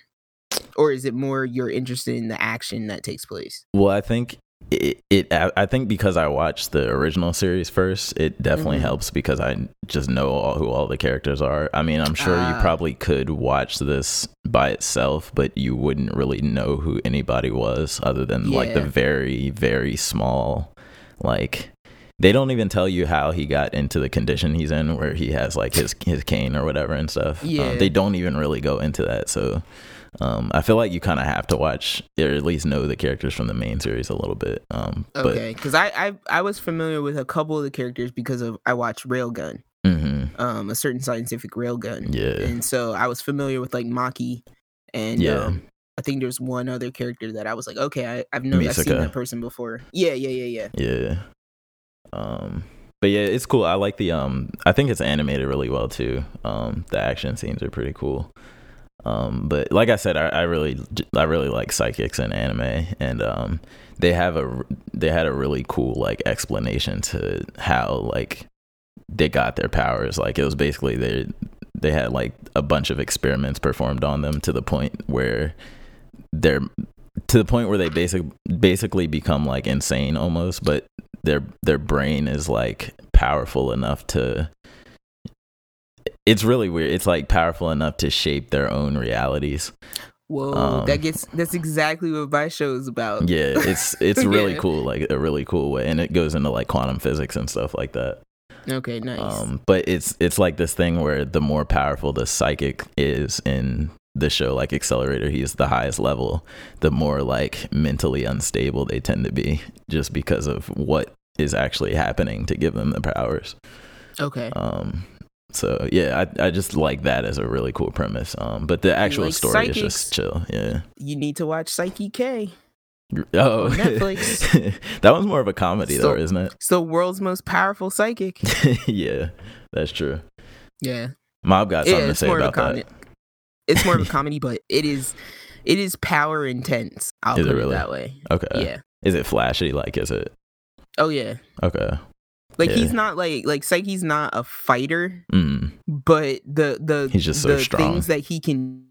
A: Or is it more you're interested in the action that takes place?
B: Well, I think it, it. I think because I watched the original series first, it definitely
A: Mhm.
B: helps because I just know all, who all the characters are. I mean, I'm sure you
A: Ah.
B: probably could watch this by itself, but you wouldn't really know who anybody was other than like the very, very small, like. They don't even tell you how he got into the condition he's in, where he has like his his cane or whatever and stuff. Um,
A: Yeah.
B: they don't even really go into that. So, um, I feel like you kind of have to watch or at least know the characters from the main series a little bit. Um,
A: Okay, because I, I I was familiar with a couple of the characters because of I watched Railgun,
B: but hmm
A: um, a certain scientific railgun,
B: yeah,
A: and so I was familiar with like Maki, and
B: Yeah.
A: um, I think there's one other character that I was like, okay, I, I've known I've seen that person before. Yeah, yeah, yeah, yeah.
B: yeah. Um, but yeah, it's cool. I like the um. I think it's animated really well too. Um, the action scenes are pretty cool. Um, but like I said, I, I really, I really like psychics and anime, and um, they have a, they had a really cool like explanation to how like they got their powers. Like it was basically they, they had like a bunch of experiments performed on them to the point where they're to the point where they basic basically become like insane almost, but their their brain is like powerful enough to it's really weird. It's like powerful enough to shape their own realities.
A: Whoa,
B: Um,
A: that gets that's exactly what my show is about.
B: Yeah, it's it's really
A: Yeah.
B: cool, like a really cool way, and it goes into like quantum physics and stuff like that.
A: Okay, nice.
B: Um, but it's it's like this thing where the more powerful the psychic is in the show, like Accelerator, he's the highest level. The more like mentally unstable they tend to be, just because of what is actually happening to give them the powers.
A: okay.
B: Um, so yeah, I I just like that as a really cool premise. Um, but the actual
A: like
B: story is just chill. Yeah.
A: you need to watch Saiki K.
B: Oh,
A: Netflix.
B: that one's more of a comedy
A: So-
B: though, isn't it?
A: It's the world's most powerful psychic.
B: yeah, that's true.
A: Yeah.
B: Mob got
A: Yeah,
B: something to say
A: more of a
B: about that.
A: It's more of a comedy, but it is it is power intense. I'll
B: Is it really?
A: it that way.
B: Okay.
A: Yeah.
B: Is it flashy? Like, is it
A: Oh yeah.
B: okay?
A: Like
B: Yeah.
A: he's not like like Saiki's not a fighter,
B: Mm,
A: but the the
B: He's just so
A: the
B: strong.
A: things that he can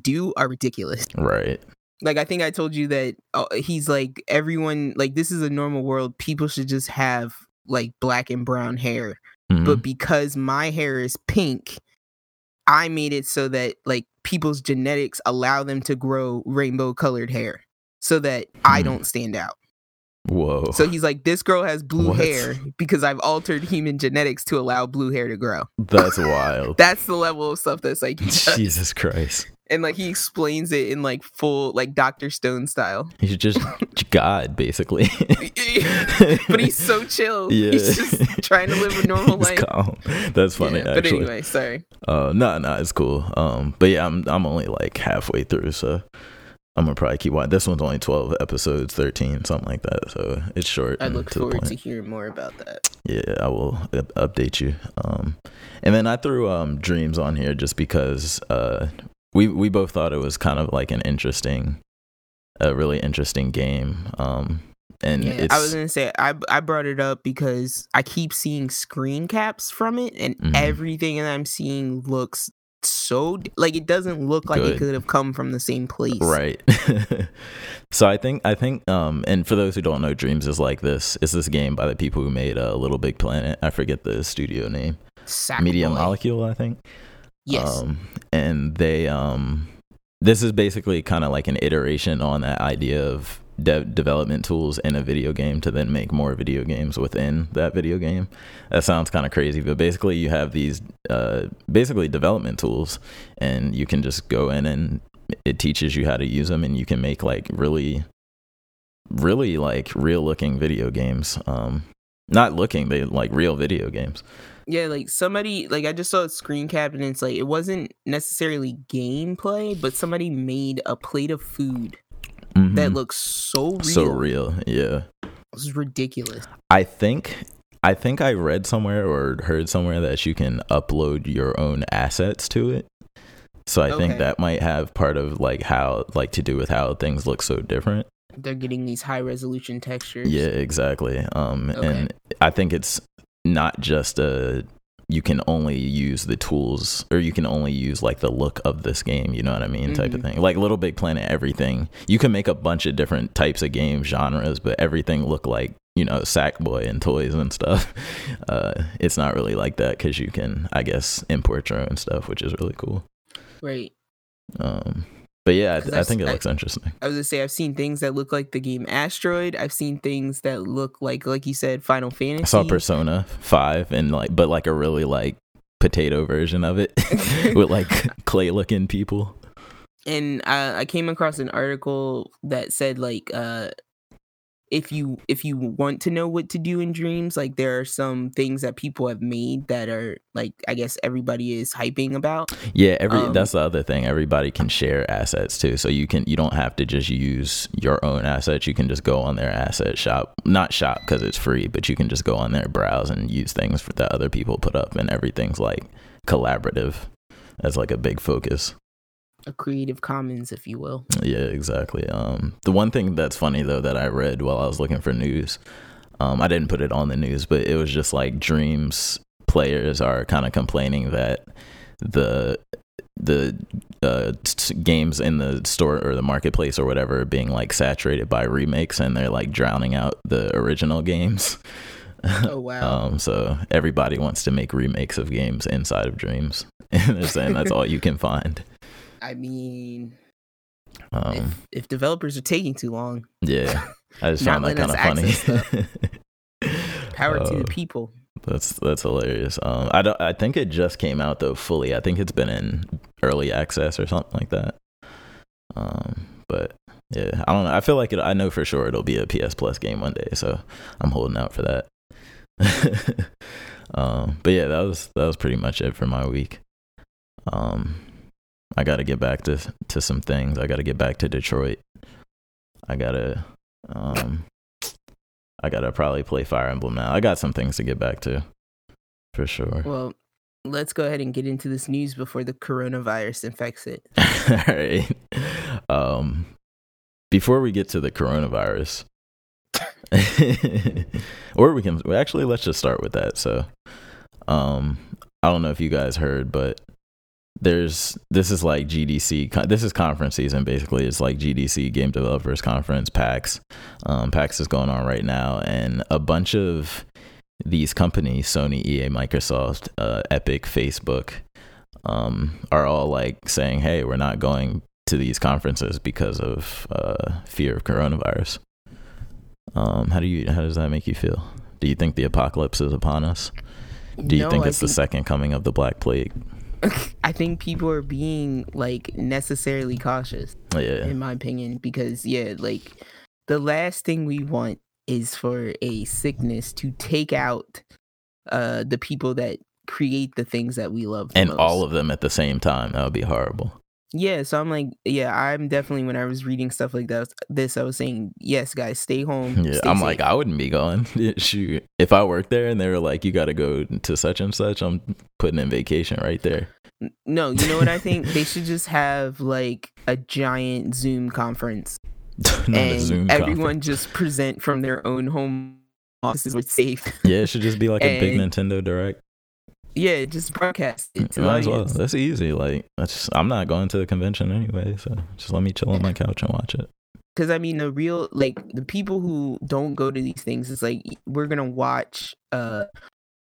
A: do are ridiculous.
B: right.
A: Like I think I told you that uh, he's like everyone like this is a normal world. People should just have like black and brown hair.
B: Mhm.
A: But because my hair is pink, I made it so that like people's genetics allow them to grow rainbow colored hair so that I
B: Hmm.
A: don't stand out.
B: Whoa.
A: So he's like, this girl has blue
B: What?
A: hair because I've altered human genetics to allow blue hair to grow.
B: That's wild.
A: That's the level of stuff that's like.
B: Jesus Christ.
A: and like he explains it in like full like Doctor Stone style.
B: He's just God, basically.
A: but he's so chill.
B: Yeah.
A: He's just trying to live a normal
B: He's
A: life.
B: calm. That's funny.
A: Yeah, but anyway, sorry.
B: Uh, no, no, it's cool. Um, but yeah, I'm I'm only like halfway through, so I'm gonna probably keep watching. This one's only 12 episodes, 13, something like that. So it's short.
A: I look
B: to
A: forward to hearing more about that.
B: Yeah, I will update you. Um, and then I threw um dreams on here just because uh we we both thought it was kind of like an interesting, a really interesting game. Um, and
A: Yeah,
B: it's
A: I was gonna say I I brought it up because I keep seeing screen caps from it, and
B: Mhm.
A: everything that I'm seeing looks so like it doesn't look like
B: Good.
A: it could have come from the same place.
B: Right. so I think I think um and for those who don't know, Dreams is like this. It's this game by the people who made uh, Little Big Planet. I forget the studio name.
A: Sackboy.
B: Media Molecule, I think.
A: Yes.
B: Um, and they um, this is basically kind of like an iteration on that idea of de- development tools in a video game to then make more video games within that video game. That sounds kind of crazy, but basically you have these uh, basically development tools, and you can just go in and it teaches you how to use them, and you can make like really, really like real looking video games. Um, Not looking, they like real video games.
A: Yeah, like somebody like I just saw a screen cap and it's like it wasn't necessarily gameplay, but somebody made a plate of food
B: Mhm.
A: that looks so real.
B: so real. Yeah.
A: This is ridiculous.
B: I think I think I read somewhere or heard somewhere that you can upload your own assets to it. So I think that might have part of like how like to do with how things look so different.
A: They're getting these high resolution textures.
B: Yeah, exactly. Um
A: Okay.
B: and I think it's not just a you can only use the tools or you can only use like the look of this game, you know what I mean, type of
A: Mhm.
B: thing. Like Little Big Planet everything. You can make a bunch of different types of game genres, but everything look like, you know, Sackboy and toys and stuff. Uh it's not really like that cuz you can I guess import your own stuff, which is really cool.
A: Right.
B: Um but yeah, I, I think it
A: s- I-
B: looks interesting.
A: I was gonna say I've seen things that look like the game Asteroid. I've seen things that look like like you said, Final Fantasy.
B: I saw Persona 5 and like but like a really like potato version of it with like clay looking people.
A: and I, I came across an article that said like uh if you if you want to know what to do in dreams like there are some things that people have made that are like i guess everybody is hyping about
B: Yeah, every
A: Um,
B: that's the other thing. Everybody can share assets too. So you can you don't have to just use your own assets. You can just go on their asset shop. Not shop because it's free, but you can just go on there, browse and use things for that other people put up and everything's like collaborative. That's like a big focus.
A: A creative commons if you will
B: Yeah, exactly. Um, the one thing that's funny though that I read while I was looking for news, um, I didn't put it on the news, but it was just like Dreams players are kind of complaining that the the uh, games in the store or the marketplace or whatever being like saturated by remakes and they're like drowning out the original games.
A: oh wow
B: Um, so everybody wants to make remakes of games inside of Dreams, and they're saying that's all you can find.
A: I mean
B: Um,
A: if, if developers are taking too long
B: Yeah, I just found that kind of funny.
A: power to
B: Uh,
A: the people
B: That's that's hilarious. Um, I don't. I think it just came out though fully. I think it's been in early access or something like that. Um, but yeah, I don't know. I feel like it. I know for sure it'll be a PS Plus game one day, so I'm holding out for that. um, but yeah, that was that was pretty much it for my week. Um, I got to get back to to some things. I got to get back to Detroit. I gotta um I gotta probably play Fire Emblem now. I got some things to get back to, for sure.
A: well let's go ahead and get into this news before the coronavirus infects it
B: All right. Um, before we get to the coronavirus, or we can actually let's just start with that. So, um, I don't know if you guys heard, but there's this is like GDC. This is conference season basically. It's like GDC Game Developers Conference, PAX. Um, PAX is going on right now, and a bunch of these companies, Sony, EA, Microsoft, uh, Epic, Facebook, um, are all like saying, "Hey, we're not going to these conferences because of uh, fear of coronavirus." Um, how do you? How does that make you feel? Do you think the apocalypse is upon us? Do you
A: No,
B: think it's the second coming of the Black Plague?
A: I think people are being like necessarily cautious,
B: Yeah,
A: in my opinion, because yeah, like the last thing we want is for a sickness to take out uh the people that create the things that we love. the
B: and
A: most.
B: all of them at the same time. That would be horrible.
A: Yeah. So I'm like, yeah, I'm definitely when I was reading stuff like that, this I was saying, yes, guys, stay home.
B: Yeah,
A: stay
B: I'm
A: safe."
B: like, I wouldn't be going. Shoot, if I worked there and they were like, "You got to go to such and such," I'm putting in vacation right there.
A: No, you know what I think? they should just have like a giant Zoom conference and
B: Zoom
A: everyone just present from their own home offices with safe.
B: Yeah, it should just be like a big Nintendo Direct.
A: Yeah, just broadcast it to
B: Might as well. That's easy. Like, that's I'm not going to the convention anyway, so just let me chill on my couch and watch it.
A: Because I mean, the real like the people who don't go to these things is like we're gonna watch uh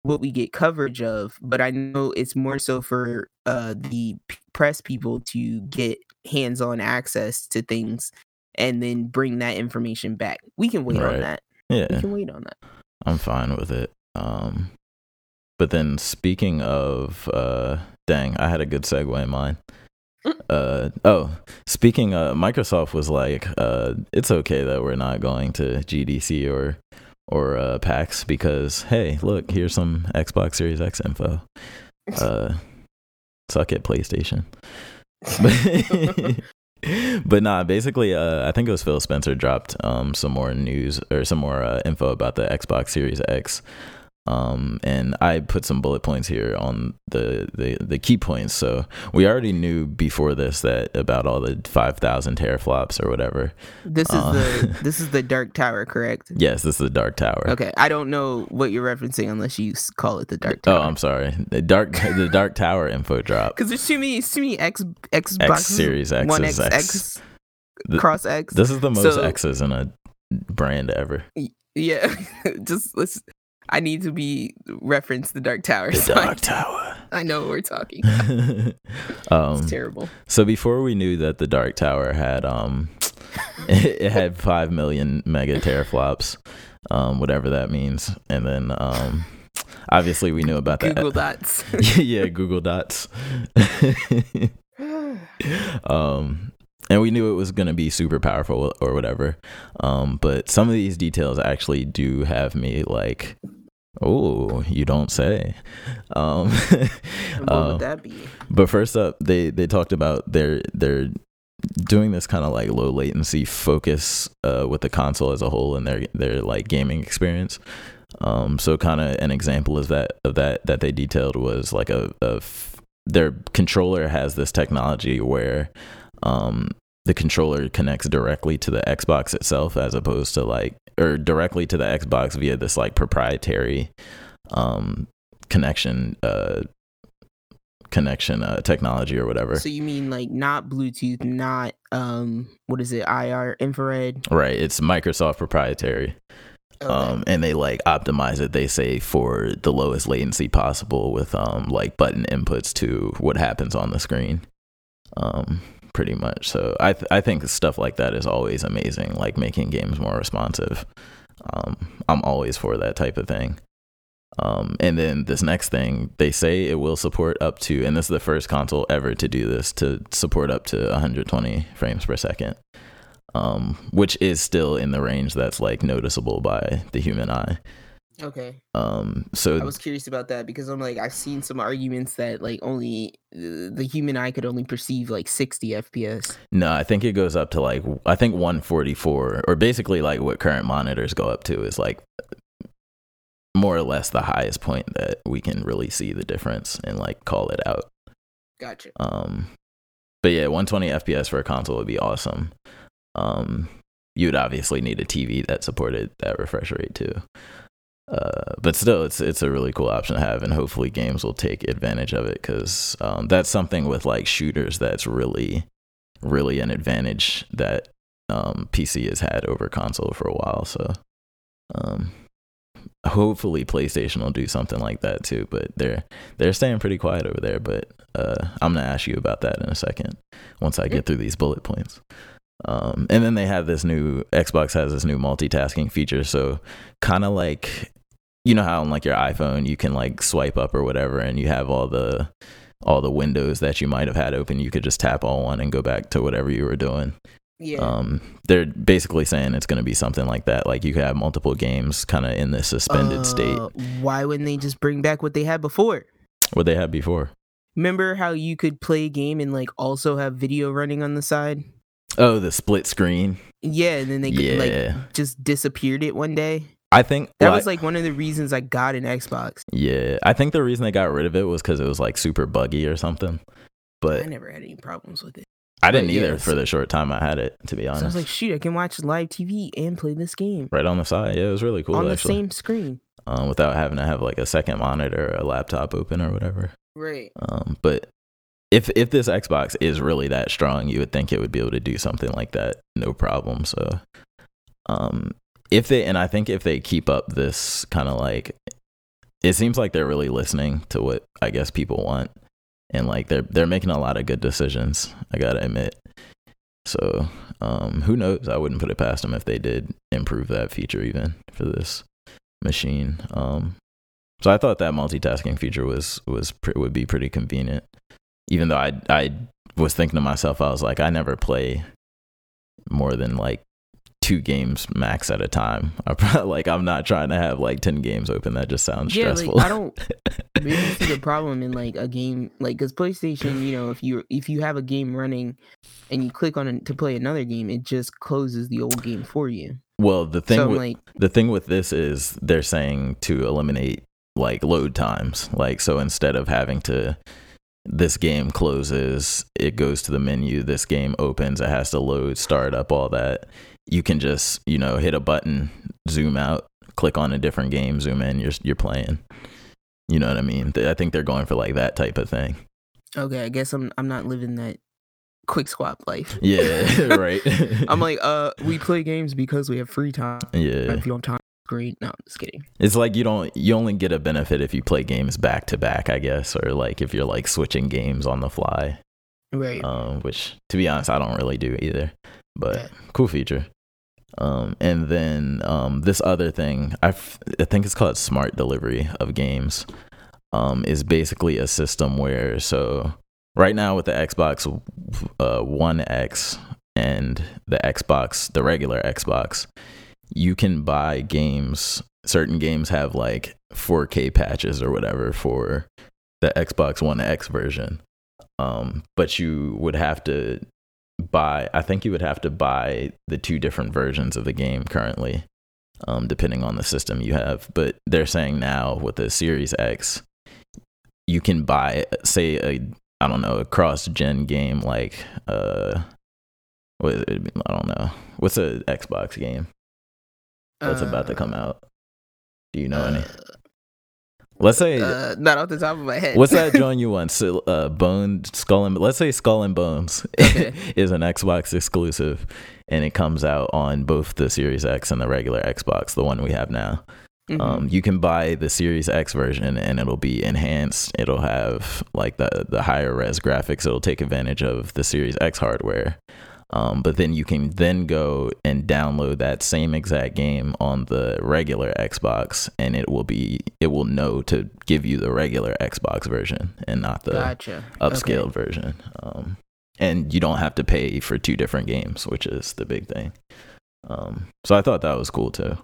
A: what we get coverage of, but I know it's more so for uh the p- press people to get hands-on access to things and then bring that information back. We can wait
B: Right.
A: on that.
B: Yeah, we
A: can wait on that.
B: I'm fine with it. Um, but then speaking of, uh, dang, I had a good segue in mind. Uh oh, speaking uh Microsoft was like uh it's okay that we're not going to GDC or or uh, PAX because hey, look, here's some Xbox Series X info. Uh, suck it, PlayStation. but nah, basically, uh, I think it was Phil Spencer dropped um, some more news or some more uh, info about the Xbox Series X. Um, and I put some bullet points here on the, the, the key points. So we already knew before this that about all the five thousand teraflops or whatever.
A: This is
B: Uh,
A: the this is the Dark Tower, correct?
B: Yes, this is the Dark Tower.
A: Okay, I don't know what you're referencing unless you call it the Dark Tower.
B: Oh, I'm sorry. The Dark the Dark Tower info drop.
A: Because there's too many, too many X Xbox
B: X Series X
A: One X,
B: X.
A: X
B: The-
A: Cross X.
B: This is the most
A: So-
B: X's in a brand ever.
A: yeah, just let's. I need to be reference the Dark Tower.
B: The
A: so I-
B: Dark Tower.
A: I know what we're talking.
B: um,
A: It's terrible.
B: so before we knew that the Dark Tower had um, it, it had five million mega teraflops, um, whatever that means, and then um, obviously we knew about that.
A: Google Dots.
B: yeah, Google Dots. um, and we knew it was going to be super powerful or whatever. Um, but some of these details actually do have me like, oh, you don't say. Um,
A: what would that be?
B: but first up, they they talked about their their doing this kind of like low latency focus uh, with the console as a whole and their their like gaming experience. Um, so kind of an example of that of that that they detailed was like a, a f- their controller has this technology where um, the controller connects directly to the Xbox itself as opposed to like or directly to the Xbox via this like proprietary um, connection uh, connection uh, technology or whatever.
A: So you mean like not Bluetooth, not um, what is it? IR, infrared.
B: Right, it's Microsoft proprietary.
A: Okay.
B: Um, and they like optimize it. They say for the lowest latency possible with um like button inputs to what happens on the screen. Um, pretty much. So I th- I think stuff like that is always amazing. Like making games more responsive. Um, I'm always for that type of thing. Um, and then this next thing, they say it will support up to, and this is the first console ever to do this, to support up to 120 frames per second um, which is still in the range that's like noticeable by the human eye.
A: Okay.
B: Um, so
A: I was curious about that because I'm like I've seen some arguments that like only uh, the human eye could only perceive like 60 FPS.
B: no, I think it goes up to like I think 144, or basically like what current monitors go up to is like more or less the highest point that we can really see the difference and like call it out.
A: Gotcha.
B: Um, but yeah, 120 FPS for a console would be awesome. Um, you'd obviously need a TV that supported that refresh rate too. Uh, but still, it's it's a really cool option to have, and hopefully games will take advantage of it because um, that's something with like shooters that's really, really an advantage that um, PC has had over console for a while. So, um, hopefully PlayStation will do something like that too. But they're they're staying pretty quiet over there. But uh, I'm gonna ask you about that in a second once I get through these bullet points. Um, and then they have this new Xbox has this new multitasking feature. So kind of like you know how on like your iPhone you can like swipe up or whatever, and you have all the all the windows that you might have had open. You could just tap on one and go back to whatever you were doing.
A: Yeah.
B: Um, they're basically saying it's going to be something like that. Like you could have multiple games kind of in this suspended state.
A: Uh, Why wouldn't they just bring back what they had before?
B: What they had before.
A: Remember how you could play a game and like also have video running on the side?
B: Oh, the split screen.
A: Yeah, and then they could,
B: Yeah.
A: like just disappeared it one day.
B: I think
A: That was like one of the reasons I got an Xbox.
B: yeah. I think the reason they got rid of it was because it was like super buggy or something. But
A: I never had any problems with it.
B: I didn't either
A: yes.
B: for the short time I had it. To be
A: So I was like, shoot, I can watch live TV and play this game
B: right on the side. Yeah, it was really cool
A: on the same screen.
B: Um, without having to have like a second monitor or a laptop open or whatever.
A: Right.
B: Um, but if if this Xbox is really that strong, you would think it would be able to do something like that, no problem. So, um, if they and I think if they keep up this kind of like, it seems like they're really listening to what I guess people want, and like they're they're making a lot of good decisions. I gotta admit. So, um, who knows? I wouldn't put it past them if they did improve that feature even for this machine. Um, so I thought that multitasking feature was was would be pretty convenient. Even though I I was thinking to myself, I was like, I never play more than like two games max at a time. I probably, like I'm not trying to have like ten games open. That just sounds
A: yeah,
B: stressful.
A: like I don't really see the problem in like a game like because PlayStation, you know, if you if you have a game running and you click on it to play another game, it just closes the old game for you.
B: well, the thing
A: so
B: with,
A: like,
B: the thing with this is they're saying to eliminate like load times. Like so instead of having to this game closes, it goes to the menu, this game opens, it has to load, start up, all that. You can just, you know, hit a button, zoom out, click on a different game, zoom in, you're you're playing. You know what I mean? I think they're going for like that type of thing.
A: okay, I guess I'm I'm not living that quick swap life.
B: Yeah, right.
A: I'm like, uh, we play games because we have free time.
B: yeah.
A: If you don't have time, great. No, I'm just kidding.
B: It's like you don't you only get a benefit if you play games back to back, I guess, or like if you're like switching games on the fly.
A: Right.
B: Um, which to be honest, I don't really do either. But
A: Yeah.
B: cool feature. Um, and then um, this other thing, I think it's called smart delivery of games. Um, is basically a system where so right now with the Xbox uh, One X and the Xbox, the regular Xbox, you can buy games. Certain games have like 4K patches or whatever for the Xbox One X version. Um, but you would have to buy. I think you would have to buy the two different versions of the game currently, um, depending on the system you have. But they're saying now with the Series X, you can buy, say, a I don't know, a cross-gen game like uh, what is it? I don't know. What's a Xbox game that's about to come out? Do you know any? Let's say
A: Uh, not off the top of my head.
B: What's that joint you want? So, uh, Bone Skull and let's say Skull and Bones
A: Okay.
B: is an Xbox exclusive, and it comes out on both the Series X and the regular Xbox, the one we have now.
A: Mhm.
B: Um, you can buy the Series X version, and it'll be enhanced. It'll have like the the higher res graphics. It'll take advantage of the Series X hardware. Um, but then you can then go and download that same exact game on the regular Xbox, and it will be it will know to give you the regular Xbox version and not the
A: gotcha.
B: upscaled version. Um, and you don't have to pay for two different games, which is the big thing. Um, so I thought that was cool too.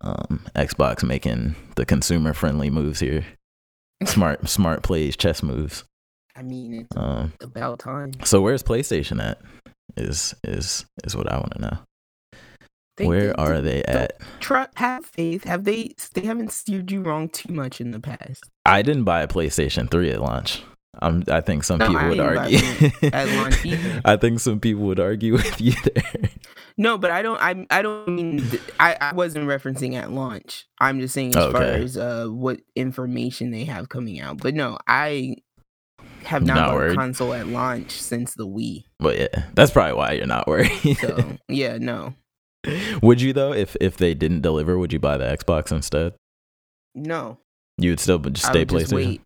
B: Um, Xbox making the consumer friendly moves here. Smart, smart plays, chess moves.
A: I mean, it's
B: Um,
A: about time.
B: so where's PlayStation at? Is is is what I want to know.
A: They-
B: Where
A: they-
B: are they at?
A: Try, have faith. Have they? They haven't steered you wrong too much in the past.
B: I didn't buy a PlayStation 3 at launch. I'm, I think some
A: No,
B: people
A: I
B: would argue.
A: at launch.
B: I think some people would argue with you there.
A: No, but I don't. I I don't mean. I I wasn't referencing at launch. I'm just saying as far as uh what information they have coming out. But no, I have not
B: Not
A: bought a console at launch since the Wii.
B: But yeah, that's probably why you're not worried.
A: So yeah, no,
B: would you though, if if they didn't deliver, would you buy the Xbox instead?
A: no.
B: You would still just stay PlayStation.
A: wait.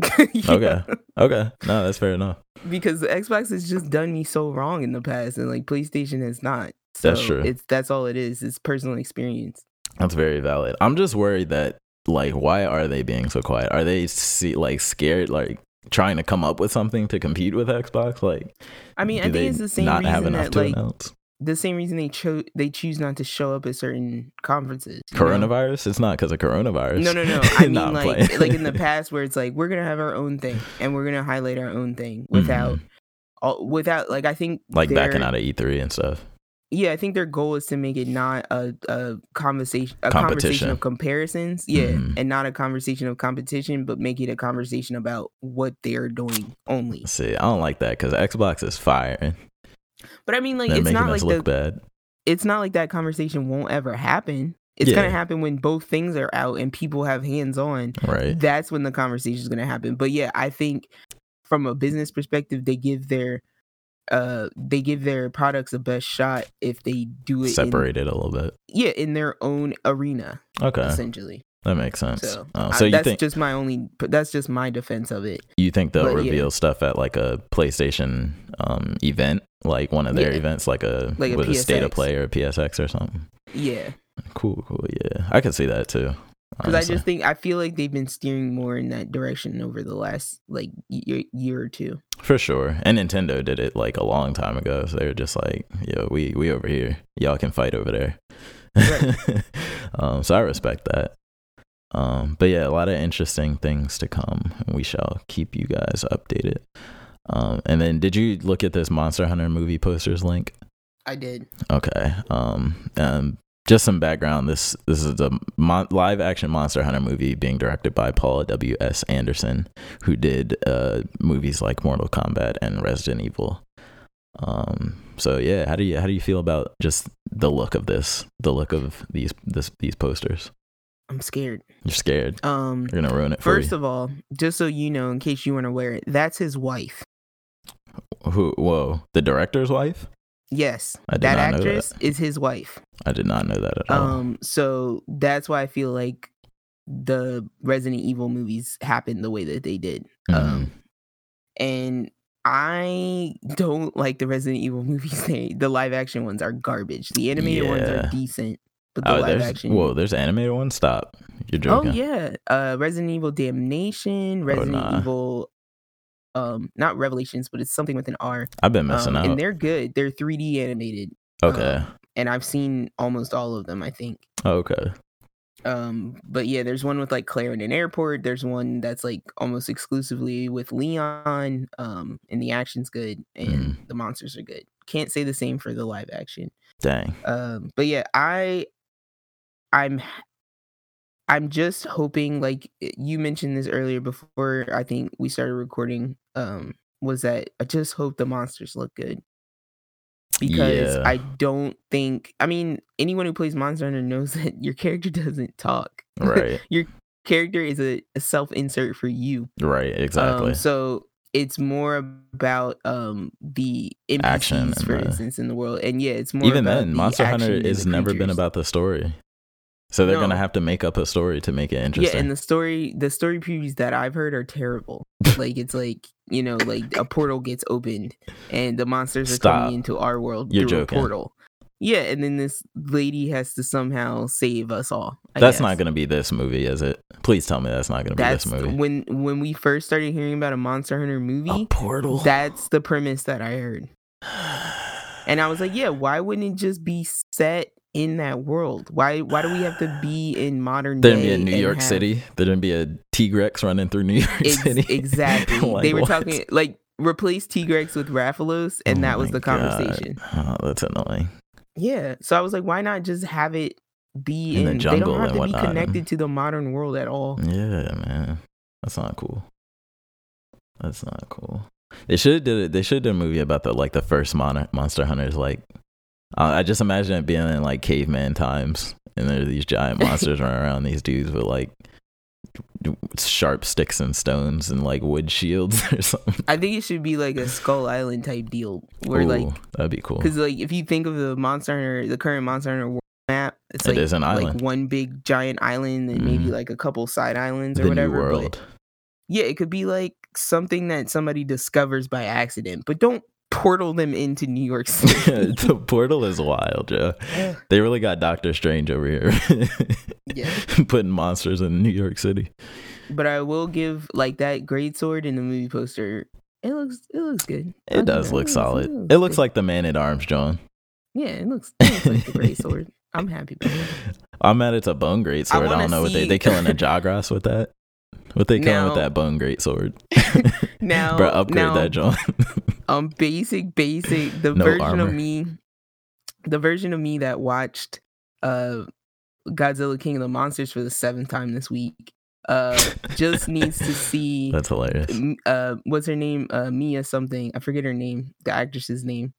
A: Yeah,
B: Okay. Okay, no, that's fair enough.
A: because the Xbox has just done me so wrong in the past, and like PlayStation has not. So
B: That's true.
A: It's that's all it is. It's personal experience.
B: That's very valid. I'm just worried that like, why are they being so quiet? Are they see, like scared, like trying to come up with something to compete with Xbox? Like,
A: I mean,
B: do
A: I
B: they
A: think it's the same
B: not have
A: reason
B: enough
A: that
B: to
A: like
B: announce?
A: the same reason they chose they choose not to show up at certain conferences. you know?
B: Coronavirus? It's not because of coronavirus.
A: No, no, no. I mean, like, like in the past, where it's like we're gonna have our own thing and we're gonna highlight our own thing without,
B: Mhm.
A: all, without like I think
B: like backing out of E3 and stuff.
A: Yeah, I think their goal is to make it not a, a conversation, a conversation of comparisons. Yeah,
B: Mhm.
A: and not a conversation of competition, but make it a conversation about what they're doing only.
B: See, I don't like that because Xbox is firing.
A: But I mean, like,
B: They're
A: it's not like the,
B: bad.
A: it's not like that conversation won't ever happen. It's gonna happen when both things are out and people have hands on.
B: Right.
A: That's when the conversation is gonna happen. But yeah, I think from a business perspective, they give their uh they give their products the best shot if they do it in,
B: Separate it a little bit.
A: yeah in their own arena
B: Okay.
A: essentially.
B: That makes sense.
A: So,
B: Oh,
A: I-
B: you
A: that's
B: think
A: just my only. That's just my defense of it.
B: you think they'll
A: but yeah.
B: reveal stuff at like a PlayStation um event, like one of their
A: Yeah.
B: events, like a
A: Like
B: with a state of play or a PSX or something?
A: Yeah,
B: Cool, cool. Yeah, I can see that too.
A: Because I just think I feel like they've been steering more in that direction over the last like year, year or two.
B: For sure. And Nintendo did it like a long time ago. So they were just like, yo, we we over here. Y'all can fight over there. um, so I respect that. Um, but yeah, a lot of interesting things to come. We shall keep you guys updated. Um, and then did you look at this Monster Hunter movie posters link?
A: I did.
B: Okay. Um, um just some background. This this is a mon- live action Monster Hunter movie being directed by Paul W. S. Anderson, who did uh movies like Mortal Kombat and Resident Evil. Um. So yeah, how do you how do you feel about just the look of this? The look of these this these posters.
A: I'm scared.
B: You're scared.
A: Um,
B: You're gonna ruin it
A: first of all, just so you know, in case you weren't aware, that's his wife.
B: Who? Whoa, the director's wife.
A: Yes, that actress is his wife.
B: I did not know that at all.
A: Um, so that's why I feel like the Resident Evil movies happened the way that they did.
B: Mhm.
A: Um, and I don't like the Resident Evil movies. They, the live action ones are garbage. The animated ones are decent, but the
B: oh,
A: live
B: there's
A: action.
B: whoa, there's animated one. Stop. You're joking.
A: oh yeah, uh, Resident Evil Damnation, Resident
B: nah.
A: Evil. Um, not Revelations, but it's something with an R.
B: I've been messing
A: Um,
B: out.
A: and they're good. They're 3D animated,
B: okay.
A: um, and I've seen almost all of them. I think.
B: okay.
A: Um, but yeah, there's one with like Clarendon Airport. There's one that's like almost exclusively with Leon. Um, and the action's good and
B: Mm.
A: the monsters are good. Can't say the same for the live action.
B: Dang.
A: Um, but yeah, I, I'm, I'm just hoping like you mentioned this earlier before. I think we started recording. Um, was that I just hope the monsters look good because
B: Yeah.
A: I don't think. I mean, anyone who plays Monster Hunter knows that your character doesn't talk.
B: Right.
A: your character is a, a self insert for you.
B: right. Exactly.
A: Um, so it's more about um the NPCs,
B: Action
A: for
B: the-
A: instance, in the world. And yeah, it's more
B: Even then,
A: the
B: Monster Hunter has never been about the story. So they're gonna have to make up a story to make it interesting.
A: Yeah, and the story the story previews that I've heard are terrible. like it's like you know, like a portal gets opened and the monsters are
B: Stop.
A: coming into our world
B: You're
A: through
B: joking.
A: a portal. Yeah, and then this lady has to somehow save us all. I
B: that's
A: guess.
B: not gonna be this movie, is it? Please tell me that's not gonna
A: That's
B: be this movie.
A: when when we first started hearing about a Monster Hunter movie, a
B: portal.
A: That's the premise that I heard, and I was like, yeah, why wouldn't it just be set in that world? Why why do we have to be in modern
B: There'd
A: day?
B: be a New York
A: have-
B: City. There'd be a T Rex running through New York
A: Ex-
B: City.
A: exactly.
B: Like,
A: they were
B: what?
A: talking like replace Tigrex with Rathalos, and
B: Oh
A: that was the conversation.
B: Oh, that's annoying.
A: Yeah. So I was like, why not just have it be
B: In
A: in,
B: the
A: they don't have
B: and
A: to be connected to the modern world at all.
B: Yeah, man, that's not cool. That's not cool. They should have did it. They should have done a movie about the like the first mon- monster hunters. Like, uh, I just imagine it being in like caveman times, and there are these giant monsters running around these dudes with like sharp sticks and stones and like wood shields or something.
A: I think it should be like a Skull Island type deal where like
B: that'd be cool.
A: because like if you think of the Monster Hunter, the current Monster Hunter world map, it's
B: It
A: like
B: is an
A: like one big giant island and maybe
B: Mhm.
A: like a couple side islands or
B: The
A: whatever.
B: new
A: but-
B: world.
A: yeah, it could be like something that somebody discovers by accident, but don't portal them into New York City.
B: the portal is wild, Joe. They really got Doctor Strange over here.
A: Yeah.
B: Putting monsters in New York City.
A: but I will give like that great sword in the movie poster. It looks it looks good.
B: It
A: give
B: does look
A: looks-
B: solid. It looks
A: good.
B: like the man at arms, John.
A: yeah, it looks, it looks like the great sword. I'm happy about it.
B: I'm mad it's a bone great sword. I,
A: wanna
B: don't know what they
A: see-
B: they killing a Jagras with that. What they killing with that bone great sword?
A: Now,
B: Bro, upgrade
A: now,
B: that, John.
A: Um basic basic the
B: No
A: version
B: armor.
A: of me the version of me that watched uh Godzilla King of the Monsters for the seventh time this week uh just needs to see
B: That's hilarious.
A: uh what's her name uh Mia something I forget her name the actress's name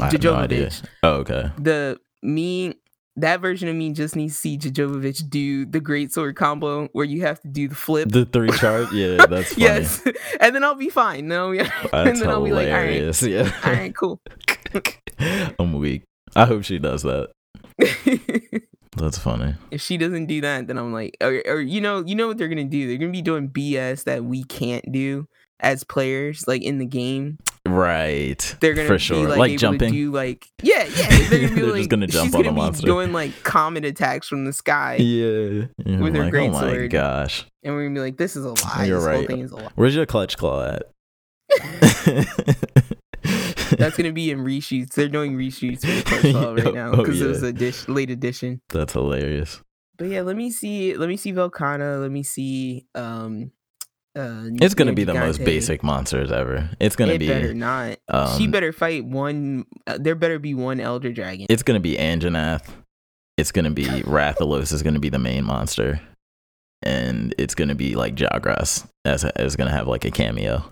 B: I have no idea. Oh, okay.
A: the me that version of me just needs to see Jovovich do the great sword combo where you have to do the flip
B: The three chart, yeah, that's funny.
A: yes and then I'll be fine no yeah and then I'll be like all right.
B: Yeah.
A: all right cool
B: I'm weak. I hope she does that. That's funny.
A: if she doesn't do that, then I'm like, or, or you know, you know what they're gonna do? They're gonna be doing BS that we can't do as players, like in the game.
B: Right.
A: they're gonna
B: for
A: be
B: sure.
A: like,
B: Like, jumping.
A: to do like yeah, yeah. They're gonna be
B: They're
A: like
B: just gonna jump on
A: gonna
B: the
A: be
B: monster.
A: doing like comet attacks from the sky,
B: yeah.
A: With her
B: like,
A: great
B: oh my gosh.
A: and we're gonna be like, this is a lie.
B: You're
A: this
B: right.
A: whole thing is a lie.
B: Where's your clutch claw at?
A: That's gonna be in reshoots. They're doing reshoots for the Clutch Claw right now
B: Oh,
A: because it was a dish, late edition.
B: That's hilarious.
A: But yeah, let me see. Let me see Velkhana. Let me see. Um, uh,
B: It's gonna be the most basic monsters ever. It's gonna
A: it
B: be
A: better not. she
B: um,
A: better fight one. Uh, there better be one Elder Dragon.
B: it's gonna be Anjanath. It's gonna be Rathalos is gonna be the main monster. And it's gonna be like Jagras as is gonna have like a cameo.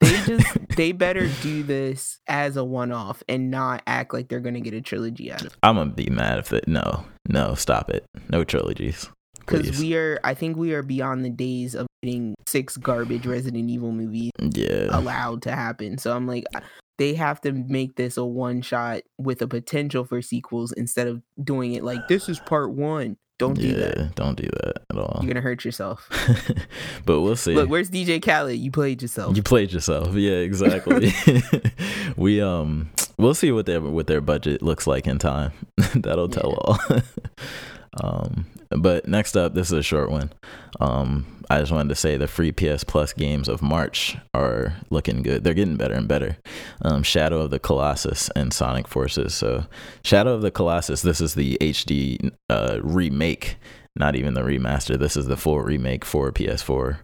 A: they just they better do this as a one off and not act like they're gonna get a trilogy out of it.
B: I'm gonna be mad if it no, no, stop it. No trilogies.
A: Because we are, I think we are beyond the days of getting six garbage Resident Evil movies
B: yeah.
A: allowed to happen. So I'm like, they have to make this a one shot with a potential for sequels instead of doing it like this is part one. Don't do that.
B: don't do that at all.
A: You're gonna hurt yourself.
B: but we'll see.
A: Look, where's DJ Khaled? You played yourself.
B: You played yourself. Yeah, exactly. we um we'll see what their what their budget looks like in time. That'll tell all. Um but next up, this is a short one. Um I just wanted to say the free PS Plus games of March are looking good. They're getting better and better. Um Shadow of the Colossus and Sonic Forces. So Shadow of the Colossus, this is the HD uh remake, not even the remaster. This is the full remake for PS4.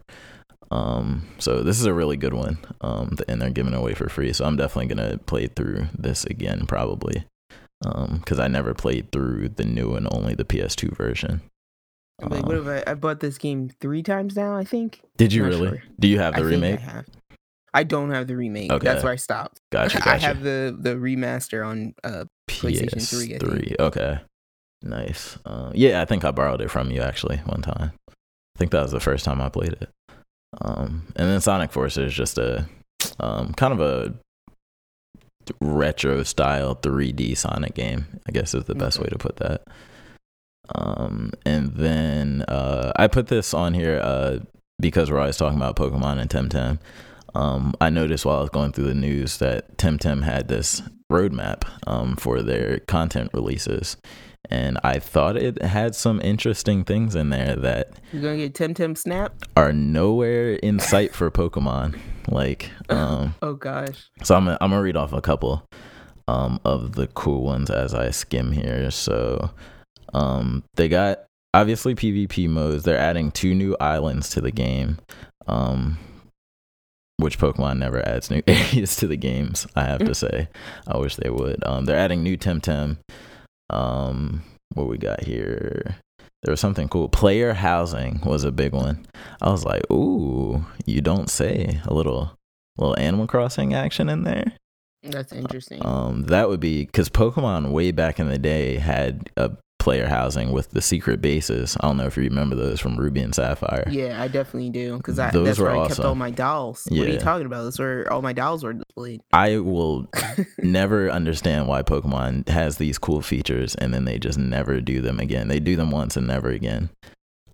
B: Um, so this is a really good one. Um, and they're giving away for free. So I'm definitely gonna play through this again probably. Um, because I never played through the new and only the PS2 version.
A: I'm like,
B: Um,
A: what have I? I bought this game three times now. I think.
B: Did you really?
A: sure.
B: Do you have
A: I
B: the
A: think
B: remake?
A: I have. I don't have the remake.
B: Okay.
A: That's where I stopped.
B: Gotcha,
A: I have the the remaster on uh PlayStation 3, I think.
B: PS3. Okay. Nice. Um, yeah, I think I borrowed it from you actually one time. I think that was the first time I played it. Um, and then Sonic Forces is just a um, kind of a retro style 3D Sonic game. I guess is the best way to put that. Um, and then uh, I put this on here uh, because we're always talking about Pokemon and Temtem. Um, I noticed while I was going through the news that Temtem had this roadmap um, for their content releases, and I thought it had some interesting things in there that
A: You're gonna get Temtem Snap.
B: are nowhere in sight for Pokemon. Like, um,
A: Oh gosh.
B: so I'm gonna, I'm gonna read off a couple um, of the cool ones as I skim here. So um, they got obviously PvP modes. They're adding two new islands to the game, um, which Pokemon never adds new areas to the games. I have to say, I wish they would. Um, they're adding new Temtem. Um, what we got here? There was something cool. Player housing was a big one. I was like, "Ooh, you don't say." A little, little Animal Crossing action in there.
A: That's interesting.
B: Um, that would be because Pokemon way back in the day had a player housing with the secret bases. I don't know if you remember those from Ruby and Sapphire.
A: yeah, I definitely do because that's where
B: were
A: I kept all my dolls. What are you talking about? That's where all my dolls were displayed.
B: I will never understand why Pokemon has these cool features and then they just never do them again. They do them once and never again.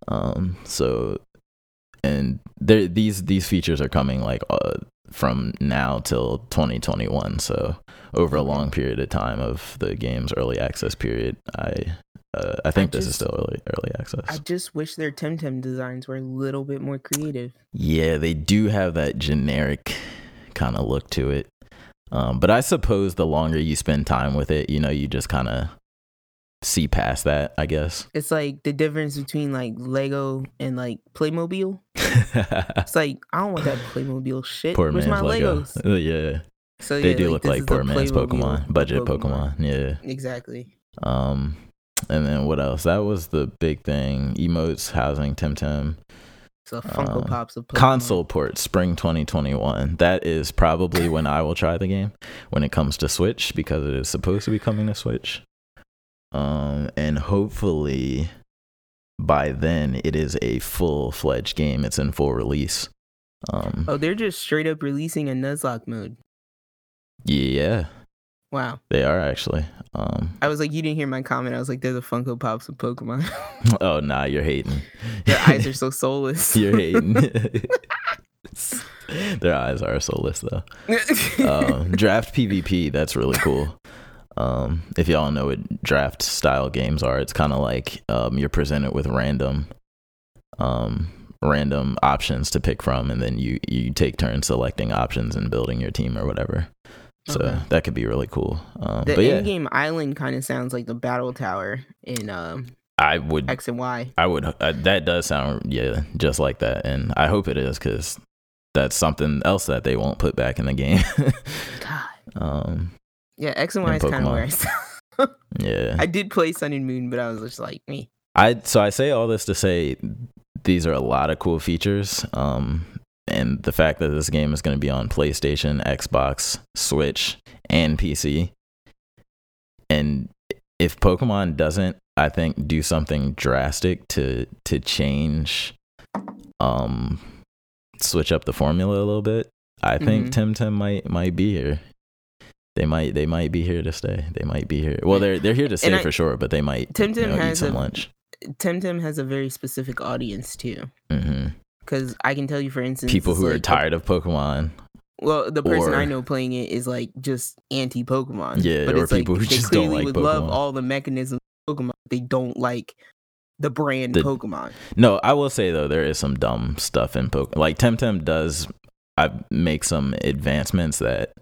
B: Um, so and these these features are coming like uh, from now till 2021. So over a long period of time of the game's early access period, I uh, I think this is still early early access.
A: I just wish their Temtem designs were a little bit more creative.
B: Yeah, they do have that generic kind of look to it. Um, but I suppose the longer you spend time with it, you know, you just kind of see past that, I guess.
A: It's like the difference between like Lego and like Playmobil. It's like I don't want that Playmobil shit.
B: poor
A: Where's
B: man's
A: my
B: Lego.
A: Legos?
B: Yeah,
A: So
B: they
A: yeah,
B: do look like poor man's Pokemon, budget Pokemon. Yeah.
A: Exactly.
B: Um, and then what else? That was the big thing. Emotes, housing, Temtem.
A: So Funko
B: Um,
A: Pops of Pokemon.
B: console port spring 2021 that is probably when i will try the game when it comes to switch because it is supposed to be coming to switch um and hopefully by then it is a full-fledged game it's in full release um
A: Oh, they're just straight up releasing a Nuzlocke mode.
B: yeah
A: Wow.
B: they are actually um
A: I was like, you didn't hear my comment. I was like, there's a Funko Pops of Pokemon.
B: oh nah you're hating
A: Their eyes are so soulless.
B: you're hating Their eyes are soulless though. um, draft PvP, that's really cool. Um, if y'all know what draft style games are, it's kind of like um, you're presented with random, um, random options to pick from, and then you you take turns selecting options and building your team or whatever. So
A: Okay.
B: that could be really cool. Um,
A: the
B: but yeah,
A: in-game island kind of sounds like the battle tower in um,
B: I would
A: X and Y.
B: I would. Uh, that does sound yeah, just like that, and I hope it is because that's something else that they won't put back in the game.
A: God.
B: um,
A: Yeah, X and Y is kind of
B: Pokemon.
A: where I stop.
B: yeah,
A: I did play Sun and Moon, but I was just like me.
B: I so I say all this to say these are a lot of cool features. Um, and the fact that this game is going to be on PlayStation, Xbox, Switch, and PC. And if Pokemon doesn't, I think, do something drastic to to change, um, switch up the formula a little bit, I think
A: Mhm.
B: Temtem might might be here. They might they might be here to stay. They might be here. Well, they're they're here to stay
A: I-
B: for sure, but they might
A: Temtem
B: you know, eat
A: has
B: some
A: a-
B: lunch.
A: Temtem has a very specific audience too.
B: hmm
A: Because I can tell you, for instance,
B: People who are tired of Pokemon.
A: Well, the person I know playing it is like just anti Pokemon.
B: Yeah,
A: but
B: or
A: it's like
B: people who
A: they
B: just don't like
A: would love all the mechanisms of Pokemon. They don't like the brand
B: The-
A: Pokemon.
B: No, I will say though there is some dumb stuff in Pokemon. Like Temtem does, I make some advancements that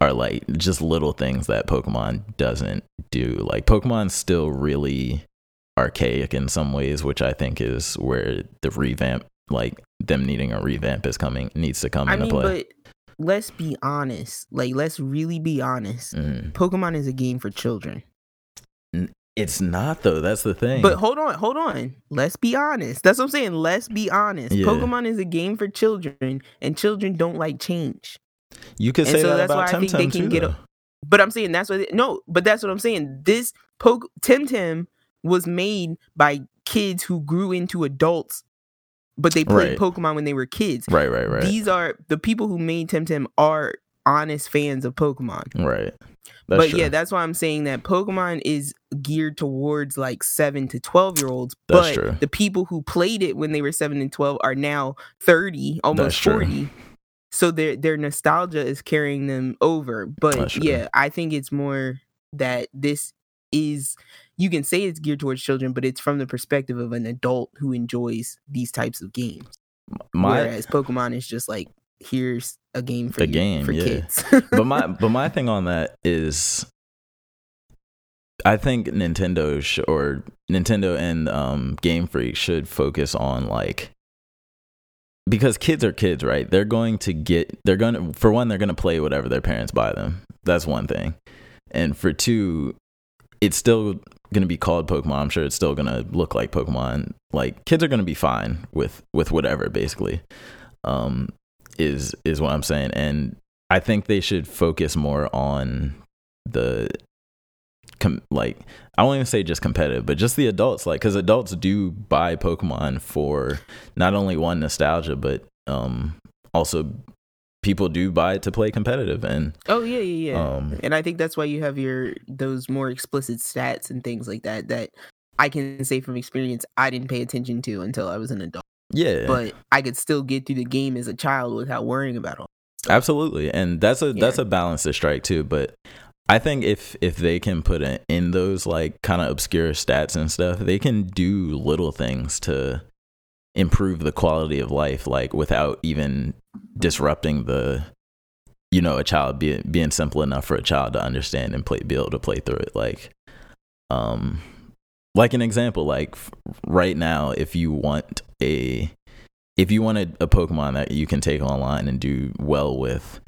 B: are like just little things that Pokemon doesn't do. Like Pokemon's still really archaic in some ways, which I think is where the revamp, like them needing a revamp, is coming needs to come
A: I
B: into
A: mean,
B: play.
A: but let's be honest. Like, let's really be honest.
B: Mhm.
A: Pokemon is a game for children.
B: It's not though. That's the thing.
A: But hold on, hold on. Let's be honest. That's what I'm saying. Let's be honest.
B: Yeah.
A: Pokemon is a game for children, and children don't like change.
B: you could
A: and
B: say
A: so
B: that
A: that's
B: about
A: why I think they can
B: too.
A: get a- But I'm saying that's what they, no, but that's what I'm saying. This poke Temtem was made by kids who grew into adults, but they played
B: Right.
A: Pokemon when they were kids.
B: Right, right, right,
A: These are the people who made Temtem are honest fans of Pokemon.
B: right. That's
A: but
B: true.
A: yeah, that's why I'm saying that Pokemon is geared towards like seven to twelve year olds.
B: That's
A: But
B: true.
A: the people who played it when they were seven and twelve are now thirty, almost forty. So their their nostalgia is carrying them over. But yeah, I think it's more that this is you can say it's geared towards children, but it's from the perspective of an adult who enjoys these types of games.
B: my
A: Whereas Pokemon is just like here's a game for
B: A
A: you,
B: game,
A: for
B: yeah.
A: kids.
B: but my but my thing on that is I think Nintendo sh- or Nintendo and um, Game Freak should focus on like because kids are kids, right? They're going to get they're going to for one they're going to play whatever their parents buy them. That's one thing. And for two, it's still to be called Pokemon. I'm sure it's still to look like Pokemon. Like kids are to be fine with with whatever basically. Um is is what I'm saying and I think they should focus more on the com- like I won't even say just competitive, but just the adults like cuz adults do buy Pokemon for not only one nostalgia but um also people do buy it to play competitive and
A: oh yeah, yeah, yeah.
B: um
A: and I think that's why you have your those more explicit stats and things like that that I can say from experience I didn't pay attention to until I was an adult.
B: yeah
A: But I could still get through the game as a child without worrying about all.
B: Absolutely, and that's a that's a balance to strike too. But I think if if they can put it in those like kind of obscure stats and stuff, they can do little things to improve the quality of life, like without even disrupting the you know a child being being simple enough for a child to understand and play be able to play through it. Like, um, like an example, like right now, if you want a if you want a, a Pokemon that you can take online and do well with,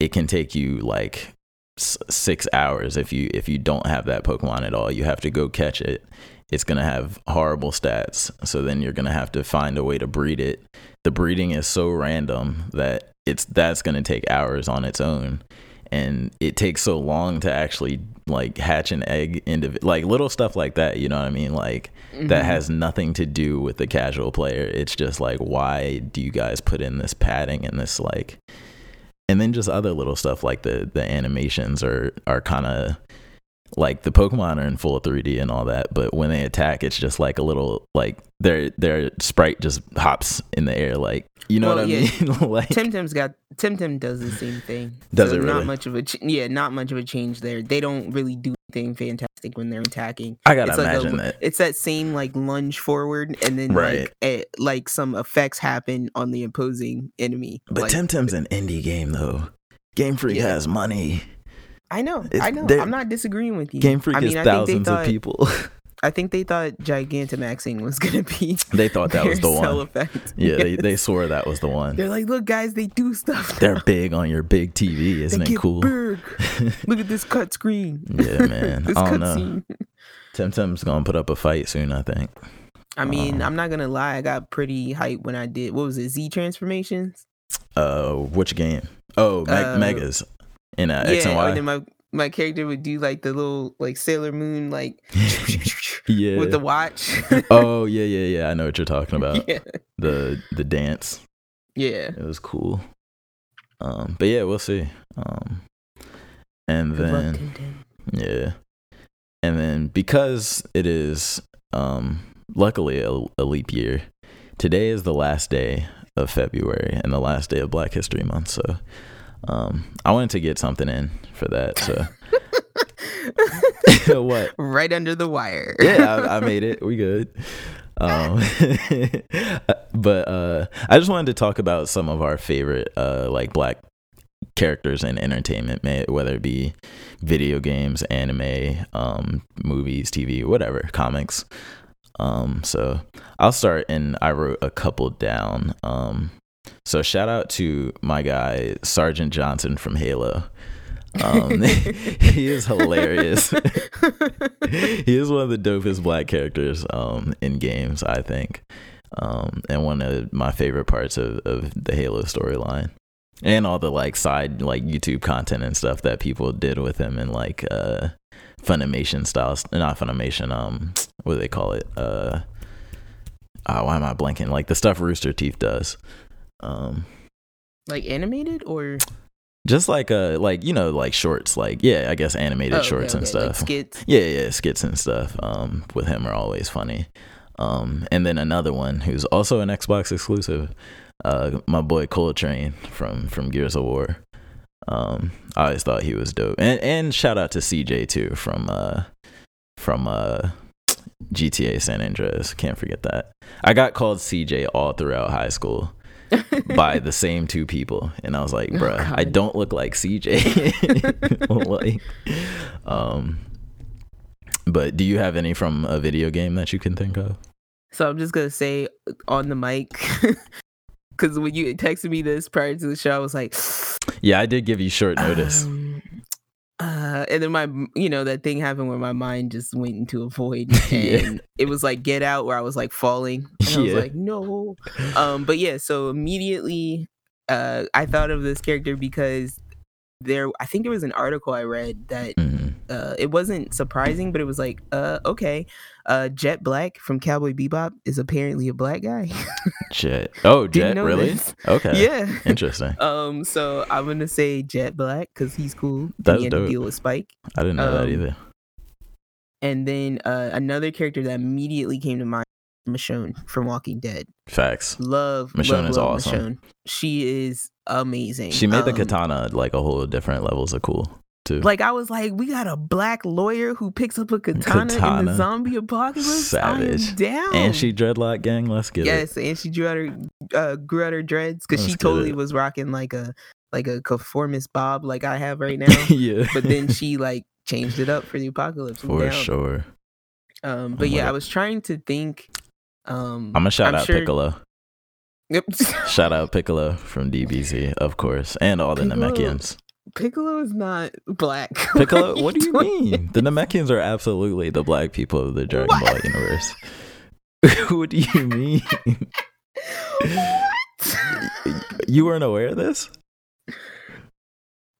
B: it can take you like six hours if you if you don't have that Pokemon at all. You have to go catch it. It's gonna have horrible stats, so then you're gonna have to find a way to breed it. The breeding is so random that it's that's gonna take hours on its own, and it takes so long to actually like hatch an egg into like little stuff like that. You know what I mean? Like that
A: Mhm.
B: has nothing to do with the casual player. It's just like, why do you guys put in this padding and this like, and then just other little stuff like the the animations are are kind of like the Pokemon are in full 3D and all that, but when they attack, it's just like a little like their their sprite just hops in the air, like you know
A: Well,
B: what I
A: yeah.
B: mean? like
A: Temtem's got Temtem does the same thing.
B: Does
A: so
B: it
A: Not much of a ch- yeah, not much of a change there. They don't really do anything fantastic when they're attacking.
B: I gotta
A: it's like
B: imagine
A: a,
B: that.
A: It's that same like lunge forward, and then
B: Right.
A: like eh, like some effects happen on the opposing enemy.
B: But
A: like,
B: Temtem's an indie game though. Game Freak
A: Yeah.
B: has money.
A: I know,
B: it's-
A: I know. I'm not disagreeing with you.
B: Game Freak
A: I mean,
B: is
A: I think they
B: thousands of people.
A: I think they thought Gigantamaxing was gonna be.
B: they thought that was the one.
A: Effect.
B: Yeah, they,
A: Yes.
B: they swore that was the one.
A: They're like, look, guys, they do stuff.
B: They're big on your big TV, isn't
A: they
B: it cool?
A: Look at this cut screen.
B: Yeah, man.
A: this
B: I don't
A: cut
B: know.
A: scene.
B: Temtem's gonna put up a fight soon, I think.
A: I mean,
B: Uh,
A: I'm not gonna lie. I got pretty hyped when I did. What was it? Z transformations.
B: Uh, which game? Oh, Meg-
A: Uh,
B: Megas in uh, X and
A: yeah,
B: Y.
A: and then my my character would do like the little like Sailor Moon like
B: yeah.
A: with the watch.
B: oh yeah, yeah, yeah. I know what you're talking about.
A: yeah,
B: The the dance.
A: yeah.
B: It was cool. Um, but yeah, we'll see. Um, and
A: Good luck,
B: then yeah, and then because it is um luckily a, a leap year, today is the last day of February and the last day of Black History Month. So, um, I wanted to get something in for that. So what?
A: right under the wire.
B: yeah, I, I made it. We good. Um, but uh, I just wanted to talk about some of our favorite uh, like black characters in entertainment, whether it be video games, anime, um, movies, TV, whatever, comics. Um, so I'll start, and I wrote a couple down. Um, so shout out to my guy Sergeant Johnson from Halo. Um, he is hilarious. he is one of the dopest black characters um, in games, I think, um, and one of my favorite parts of, of the Halo storyline, and all the like side like YouTube content and stuff that people did with him and like uh, Funimation styles, not Funimation, um, what do they call it? Uh, oh, why am I blanking? Like the stuff Rooster Teeth does. Um,
A: like animated or?
B: just like uh like you know like shorts like yeah i guess animated
A: Oh, okay,
B: shorts and
A: okay, like
B: stuff.
A: skits.
B: yeah yeah skits and stuff um with him are always funny. Um and then another one who's also an xbox exclusive uh my boy cole train from from gears of war. Um i always thought he was dope. And and shout out to cj too from uh from uh gta san andreas. Can't forget that. I got called cj all throughout high school by the same two people. And i was like
A: Oh,
B: bruh i don't look like cj like um but do you have any from a video game that you can think of?
A: So I'm just gonna say on the mic, because when you texted me this prior to the show, I was like,
B: yeah i did give you short notice.
A: Um, uh, and then my, you know, that thing happened where my mind just went into a void,
B: Yeah.
A: and it was like Get Out, where I was like falling, and I was like, no. Um, but yeah, so immediately, uh, I thought of this character because there, I think there was an article I read that
B: Mhm.
A: uh, it wasn't surprising, but it was like, uh, okay, uh, Jet Black from Cowboy Bebop is apparently a black guy.
B: jet oh jet really
A: this.
B: okay
A: Yeah.
B: interesting
A: Um, so I'm gonna say Jet Black because he's cool.
B: That's
A: he
B: dope.
A: deal with Spike.
B: i didn't know that
A: um,
B: either
A: And then uh, another character that immediately came to mind, Michonne from Walking Dead.
B: facts
A: Love
B: Michonne
A: love,
B: is
A: love
B: awesome.
A: Michonne. She is amazing.
B: she made the
A: Um,
B: katana like a whole different levels of cool too
A: Like I was like, we got a black lawyer who picks up a katana, in the zombie apocalypse.
B: Savage.
A: Down.
B: and she dreadlock gang let's get
A: yes, and she drew out her uh, grew out her dreads because she totally
B: it.
A: was rocking like a like a conformist bob like I have right now.
B: yeah
A: but then she like changed it up for the apocalypse.
B: For sure
A: Um, but
B: I'm
A: yeah, I was trying to think. Um,
B: i'm gonna shout
A: I'm
B: out
A: sure-
B: piccolo
A: Yep.
B: Shout out Piccolo from DBZ, of course, and all the
A: Piccolo-
B: Namekians.
A: Piccolo is not black.
B: Piccolo,
A: are
B: what do you
A: doing?
B: mean? The Namekians are absolutely the black people of the Dragon
A: What?
B: Ball universe. what do you mean?
A: what?
B: You weren't aware of this?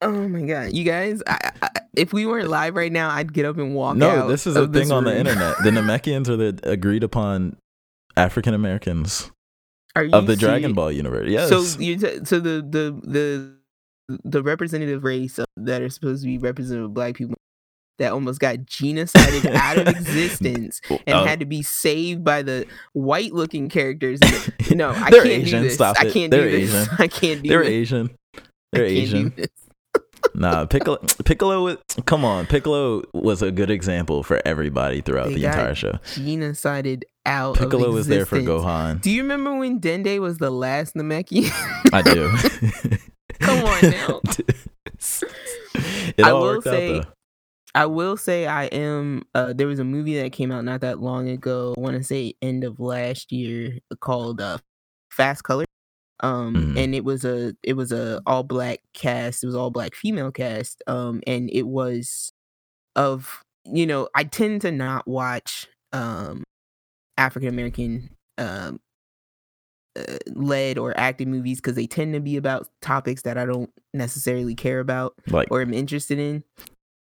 A: Oh my god, you guys! I, I, if we weren't live right now, I'd get up and walk
B: No, this is a thing on the internet. The Namekians are the agreed upon African Americans of the Dragon? Ball universe. Yes.
A: So you t- so the the the the representative race that are supposed to be representative of black people that almost got genocided out of existence and
B: Oh,
A: had to be saved by the white looking characters. No, I can't
B: Asian,
A: do this.
B: stop
A: I
B: it.
A: can't
B: They're
A: do this.
B: Asian.
A: I can't do
B: they're
A: this.
B: Asian. They're
A: can't
B: Asian. Nah, Piccolo. Piccolo. Come on, Piccolo was a good example for everybody throughout
A: They
B: the entire show.
A: Genocided out. of
B: Piccolo was there for. Gohan.
A: Do you remember when Dende was the last Namekian?
B: I do.
A: Come on now.
B: it
A: I
B: all
A: will
B: worked
A: say-
B: out though.
A: I will say I am. Uh, there was a movie that came out not that long ago. I want to say end of last year called uh, Fast Color. Um,
B: Mhm.
A: and it was a it was a all black cast. It was all black female cast. Um, and it was of you know I tend to not watch um African American um uh, led or acted movies because they tend to be about topics that I don't necessarily care about
B: Like,
A: or am interested in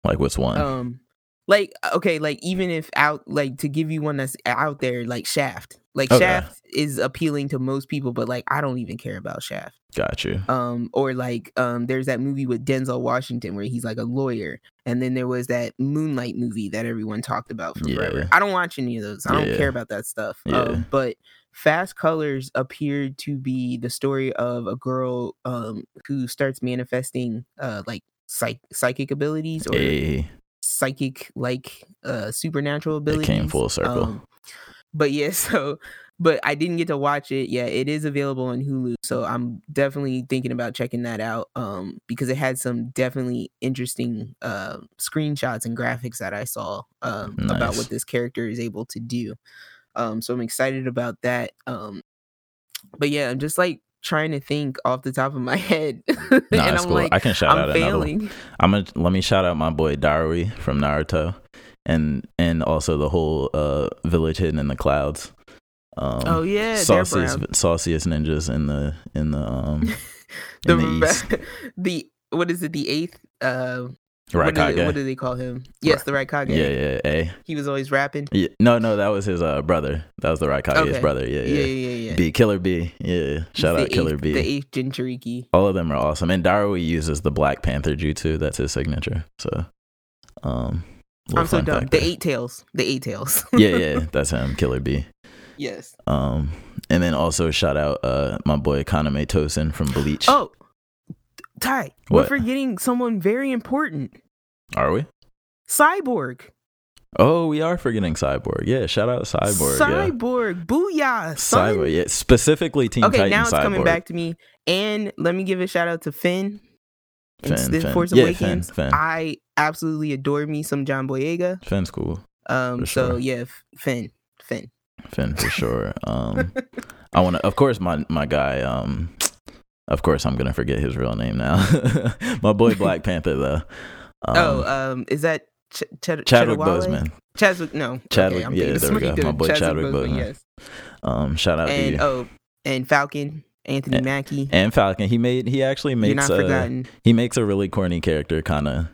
B: like what's one?
A: um like okay like even if out like to give you one that's out there like shaft like
B: Okay.
A: shaft is appealing to most people but like i don't even care about shaft
B: Got you.
A: um or like um there's that movie with denzel washington where he's like a lawyer and then there was that moonlight movie that everyone talked about for
B: Yeah.
A: forever i don't watch any of those i don't care about that stuff
B: Yeah.
A: um but fast colors appeared to be the story of a girl um who starts manifesting uh like psych- psychic abilities or
B: Hey,
A: psychic like uh supernatural
B: it
A: abilities.
B: came full circle.
A: Um, but yeah, so but I didn't get to watch it. Yeah, it is available on Hulu, so I'm definitely thinking about checking that out. Um, because it had some definitely interesting uh screenshots and graphics that I saw um about what this character is able to do. Um, so I'm excited about that. Um, but yeah, I'm just like trying to think off the top of my head,
B: Nah,
A: and
B: it's
A: I'm
B: cool.
A: like,
B: I can shout
A: I'm
B: out another one. I'm gonna let me shout out my boy Darui from Naruto, and and also the whole uh village hidden in the clouds. Um,
A: Oh yeah,
B: sauciest sauciest ninjas in the in the um
A: the,
B: in the east.
A: the what is it? The eighth. Uh, what, do what do they call him? Yes, the Raikage.
B: Yeah, yeah, A.
A: He was always rapping.
B: Yeah, no, no, that was his uh brother. That was the Raikage's
A: Okay.
B: brother. Yeah,
A: Yeah,
B: yeah.
A: yeah, yeah.
B: B Killer B. Yeah, shout out Killer B.
A: The eighth Jinchuriki.
B: All of them are awesome. And Darui uses the Black Panther jutsu. That's his signature. So, um,
A: I'm so dumb. The eight tails. The eight tails.
B: yeah, yeah, that's him, Killer B.
A: yes.
B: Um, and then also shout out uh my boy Kaname Tosen from Bleach.
A: Oh, Ty, we're
B: What?
A: forgetting someone very important.
B: Are we?
A: Cyborg.
B: Oh, we are forgetting Cyborg. Yeah, shout out Cyborg. yeah.
A: Cyborg. Booyah. Son.
B: Cyborg. Yeah, specifically Teen
A: Okay,
B: Titan
A: now it's
B: Cyborg.
A: coming back to me. And let me give a shout out to Finn. in
B: Finn, Finn.
A: Force
B: Yeah,
A: Awakens.
B: Finn, Finn.
A: I absolutely adore me some John Boyega.
B: Finn's cool.
A: Um,
B: For
A: so yeah, Finn, Finn.
B: Finn for sure. Um, I want to, of course, my my guy. Um, of course, I'm gonna forget his real name now. my boy Black Panther, though. Um,
A: oh, um, is that Ch- Ch-
B: Chadwick? Boseman.
A: Chadwick, no,
B: Chadwick-
A: Okay,
B: yeah, there we go. My boy Chadwick Boseman.
A: Yes,
B: Um, shout out to you.
A: oh, and Falcon, Anthony
B: And-
A: Mackie.
B: and Falcon. He made. He actually
A: You're
B: makes.
A: not
B: a,
A: forgotten.
B: he makes a really corny character, kind of,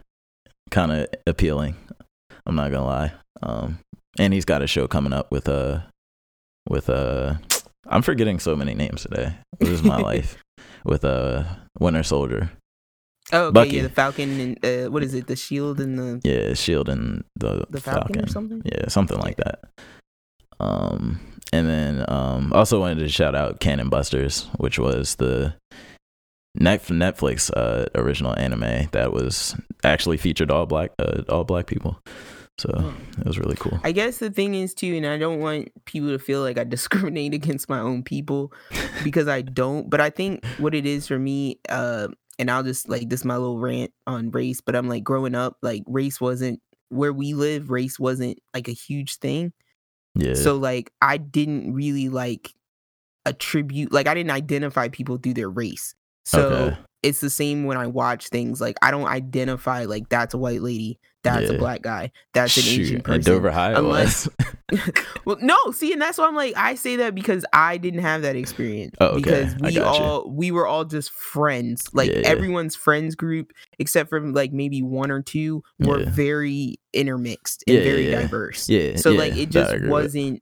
B: kind of appealing. I'm not gonna lie. Um, and he's got a show coming up with uh with uh I'm forgetting so many names today. This is my life with uh Winter Soldier.
A: Oh, okay,
B: Bucky.
A: yeah, the Falcon and uh, what is it? The Shield and the
B: Yeah, Shield and the,
A: the Falcon, or something.
B: Yeah, something like that. Um, and then um, also wanted to shout out Cannon Busters, which was the Net- Netflix uh, original anime that was actually featured all black uh, all black people. So it was really cool.
A: I guess the thing is too, and I don't want people to feel like I discriminate against my own people because I don't. But I think what it is for me, uh, and I'll just like this is my little rant on race. But I'm like growing up, like race wasn't where we live. Race wasn't like a huge thing.
B: Yeah.
A: So like I didn't really like attribute like I didn't identify people through their race. So
B: Okay.
A: It's the same when I watch things like I don't identify like that's a white lady, that's a black guy, that's an
B: Shoot,
A: Asian person.
B: Dover High
A: unless- well, no, see, and that's why I'm like I say that because I didn't have that experience.
B: Oh, okay.
A: Because we
B: you.
A: all we were all just friends. Like
B: Yeah.
A: everyone's friends group, except for like maybe one or two, were
B: Yeah.
A: very intermixed and
B: Yeah,
A: very
B: yeah.
A: diverse.
B: yeah.
A: So
B: yeah,
A: like it just wasn't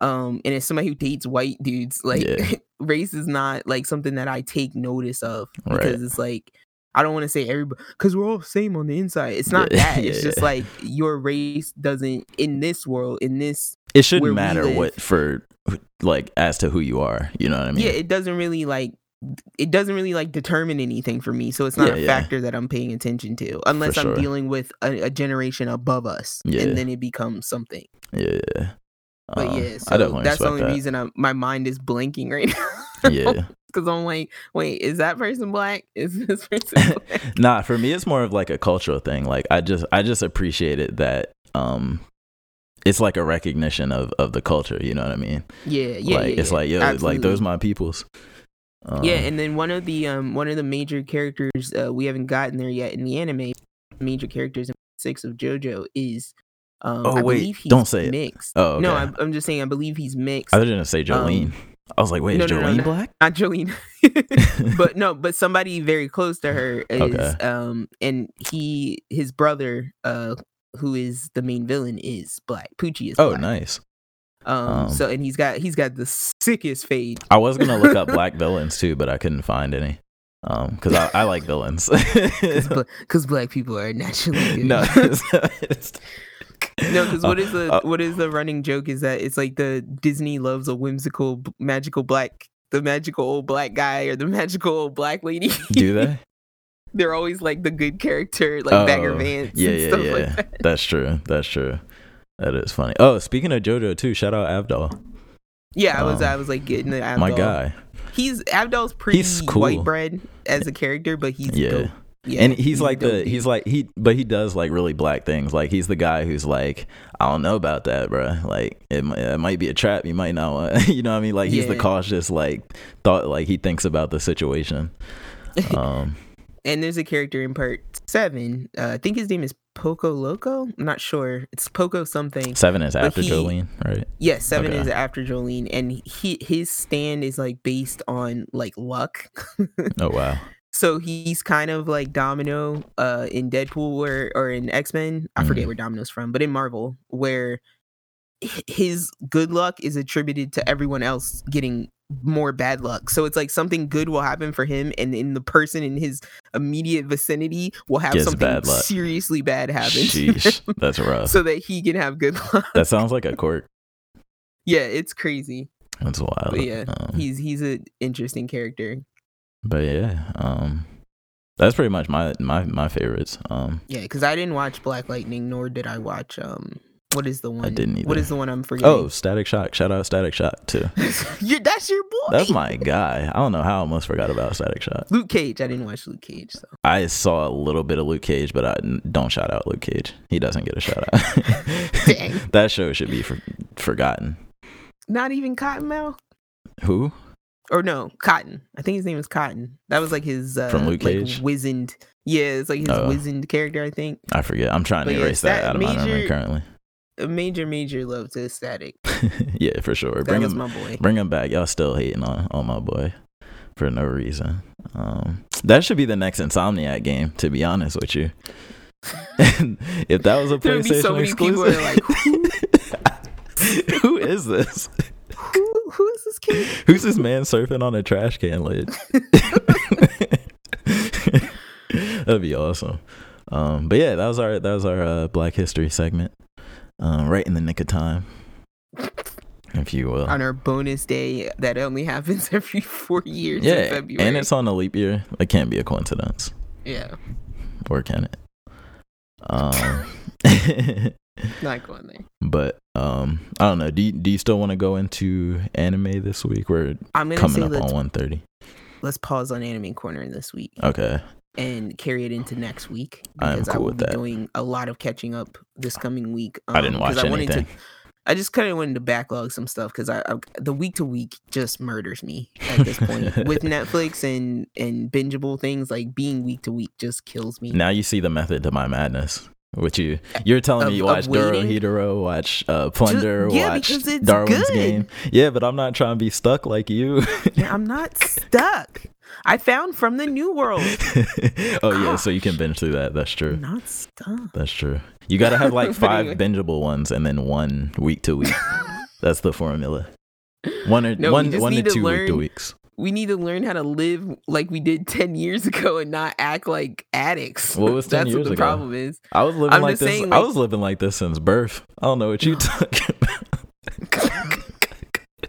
A: um and as somebody who dates white dudes, like
B: Yeah.
A: race is not like something that I take notice of
B: Right.
A: because it's like I don't want to say everybody because we're all same on the inside. It's not
B: Yeah,
A: that. It's
B: yeah,
A: just like your race doesn't in this world in this
B: It shouldn't matter
A: live.
B: what for like as to who you are. You know what I mean?
A: yeah it doesn't really like it doesn't really like determine anything for me so it's not
B: Yeah,
A: a
B: yeah.
A: factor that i'm paying attention to unless
B: For
A: i'm dealing with a, a generation above us
B: Yeah.
A: and then it becomes something
B: yeah.
A: But
B: Um,
A: yeah so that's the only
B: that.
A: reason I'm, my mind is blinking right now
B: Yeah.
A: because i'm like wait is that person black is this person black?
B: nah, for me it's more of like a cultural thing. Like I just I just appreciate it that um it's like a recognition of of the culture, you know what I mean?
A: yeah yeah
B: like
A: yeah,
B: it's
A: yeah.
B: like yo,
A: Absolutely.
B: like those my peoples. Um,
A: yeah and then one of the um one of the major characters uh, we haven't gotten there yet in the anime major characters in six of jojo is um
B: Oh,
A: I
B: wait,
A: believe he's
B: don't say it. Oh, okay.
A: no I'm, I'm just saying i believe he's mixed
B: I was gonna say Jolyne. I was like, wait,
A: no,
B: is
A: no, no,
B: Jolyne
A: no.
B: black?
A: not Jolyne, but no, but somebody very close to her is
B: Okay.
A: um, and he his brother uh, who is the main villain is black. Pucci is
B: oh,
A: black.
B: nice.
A: Um,
B: Um,
A: so and he's got he's got the sickest fade.
B: I was gonna look up black villains too, but I couldn't find any. Um, because I, I like villains.
A: because black people are naturally good.
B: no, it's, it's-
A: no, because what is the
B: uh,
A: what is the running joke is that it's like the Disney loves a whimsical magical black the magical old black guy or the magical old black lady.
B: do they?
A: They're always like the good character, like Bagger
B: Oh,
A: Vance.
B: Yeah,
A: and
B: yeah,
A: stuff
B: yeah.
A: Like that.
B: That's true. That's true. That is funny. Oh, speaking of JoJo too, shout out Avdol,
A: Yeah, I was
B: Um,
A: I was like getting the Abdul.
B: my guy.
A: He's Abdul's pretty
B: He's cool.
A: white bread as a character, but he's
B: Yeah.
A: dope. Yeah,
B: and he's, like the he's like he but he does like really black things like he's the guy who's like i don't know about that bro like it, it might be a trap you might not want you know what i mean like he's the cautious like thought like he thinks about the situation um
A: and there's a character in part seven. Uh, I think his name is Poco Loco. I'm not sure. It's Poco something.
B: seven is
A: But
B: after
A: he-
B: jolyne right
A: Yes, seven
B: Okay.
A: is after Jolyne, and he his stand is like based on like luck.
B: oh wow
A: so he's kind of like Domino uh in Deadpool where or in X-Men. I forget
B: Mhm.
A: where Domino's from, but in Marvel where his good luck is attributed to everyone else getting more bad luck. So it's like something good will happen for him and then the person in his immediate vicinity will have
B: Gets
A: something
B: bad
A: seriously bad happen
B: Sheesh, that's rough
A: so that he can have good luck.
B: that sounds like a quirk
A: yeah, it's crazy.
B: that's wild
A: But yeah,
B: um,
A: he's he's an interesting character.
B: But yeah um that's pretty much my my my favorites um
A: Yeah, because I didn't watch Black Lightning, nor did I watch um. What is the one?
B: I didn't
A: What
B: either.
A: is the one I'm forgetting?
B: oh static shock shout out static shock too
A: that's your boy.
B: That's my guy. I don't know how I almost forgot about Static Shock.
A: Luke Cage. I didn't watch Luke Cage, so
B: I saw a little bit of Luke Cage, but I don't shout out Luke Cage. He doesn't get a shout out.
A: Dang.
B: that show should be for, forgotten.
A: not even Cottonmouth.
B: Who?
A: Or no, Cotton. I think his name was Cotton. That was like his uh,
B: From Luke
A: like,
B: Cage?
A: wizened. Yeah, it's like his
B: Oh.
A: wizened character. I think
B: I forget. I'm trying
A: But
B: to
A: yeah,
B: erase that out of my memory currently.
A: a major, major love to Static.
B: yeah, for sure.
A: That
B: Bring
A: was
B: him,
A: my boy.
B: bring him back. Y'all still hating on on my boy for no reason. Um, that should be the next Insomniac game. To be honest with you, if that was a PlayStation
A: so many people
B: exclusive,
A: like,
B: is?
A: Who, who is this kid?
B: Who's this man surfing on a trash can lid? That'd be awesome. Um, but yeah, that was our that was our uh, Black History segment. Um, right in the nick of time, if you will.
A: On our bonus day that only happens every four years in
B: Yeah,
A: February.
B: and it's on a leap year. It can't be a coincidence,
A: yeah,
B: or can it? Um,
A: not going there.
B: but um, I don't know. Do you, do you still want to go into anime this week? We're
A: I'm
B: coming up on one thirty.
A: let's pause on Anime Corner this week
B: Okay.
A: and carry it into next week
B: I am
A: because I will
B: with
A: be
B: that.
A: doing a lot of catching up this coming week.
B: I didn't
A: um,
B: watch
A: I
B: anything.
A: To, I just kind of wanted to backlog some stuff because I, I the week to week just murders me at this point with Netflix and and bingeable things like being week to week just kills me.
B: Now you see the method to my madness. Which you you're telling
A: Of-
B: me you watch Duro
A: waiting?
B: Hero, watch uh, Plunder,
A: yeah,
B: watch
A: because it's
B: Darwin's
A: good.
B: Game. Yeah, but I'm not trying to be stuck like you.
A: Yeah, I'm not stuck. I found from the new world.
B: oh yeah, so you can binge through that. That's true.
A: I'm not stuck.
B: That's true. You got to have like five
A: anyway.
B: bingeable ones and then one week to week. That's the formula. One or
A: No,
B: one one to two week to weeks.
A: We need to learn how to live like we did 10 years ago and not act like addicts.
B: What was 10
A: That's
B: years
A: what the
B: ago?
A: problem is.
B: I was living
A: I'm
B: like this.
A: saying,
B: I was living like this since birth. I don't know what you talking about.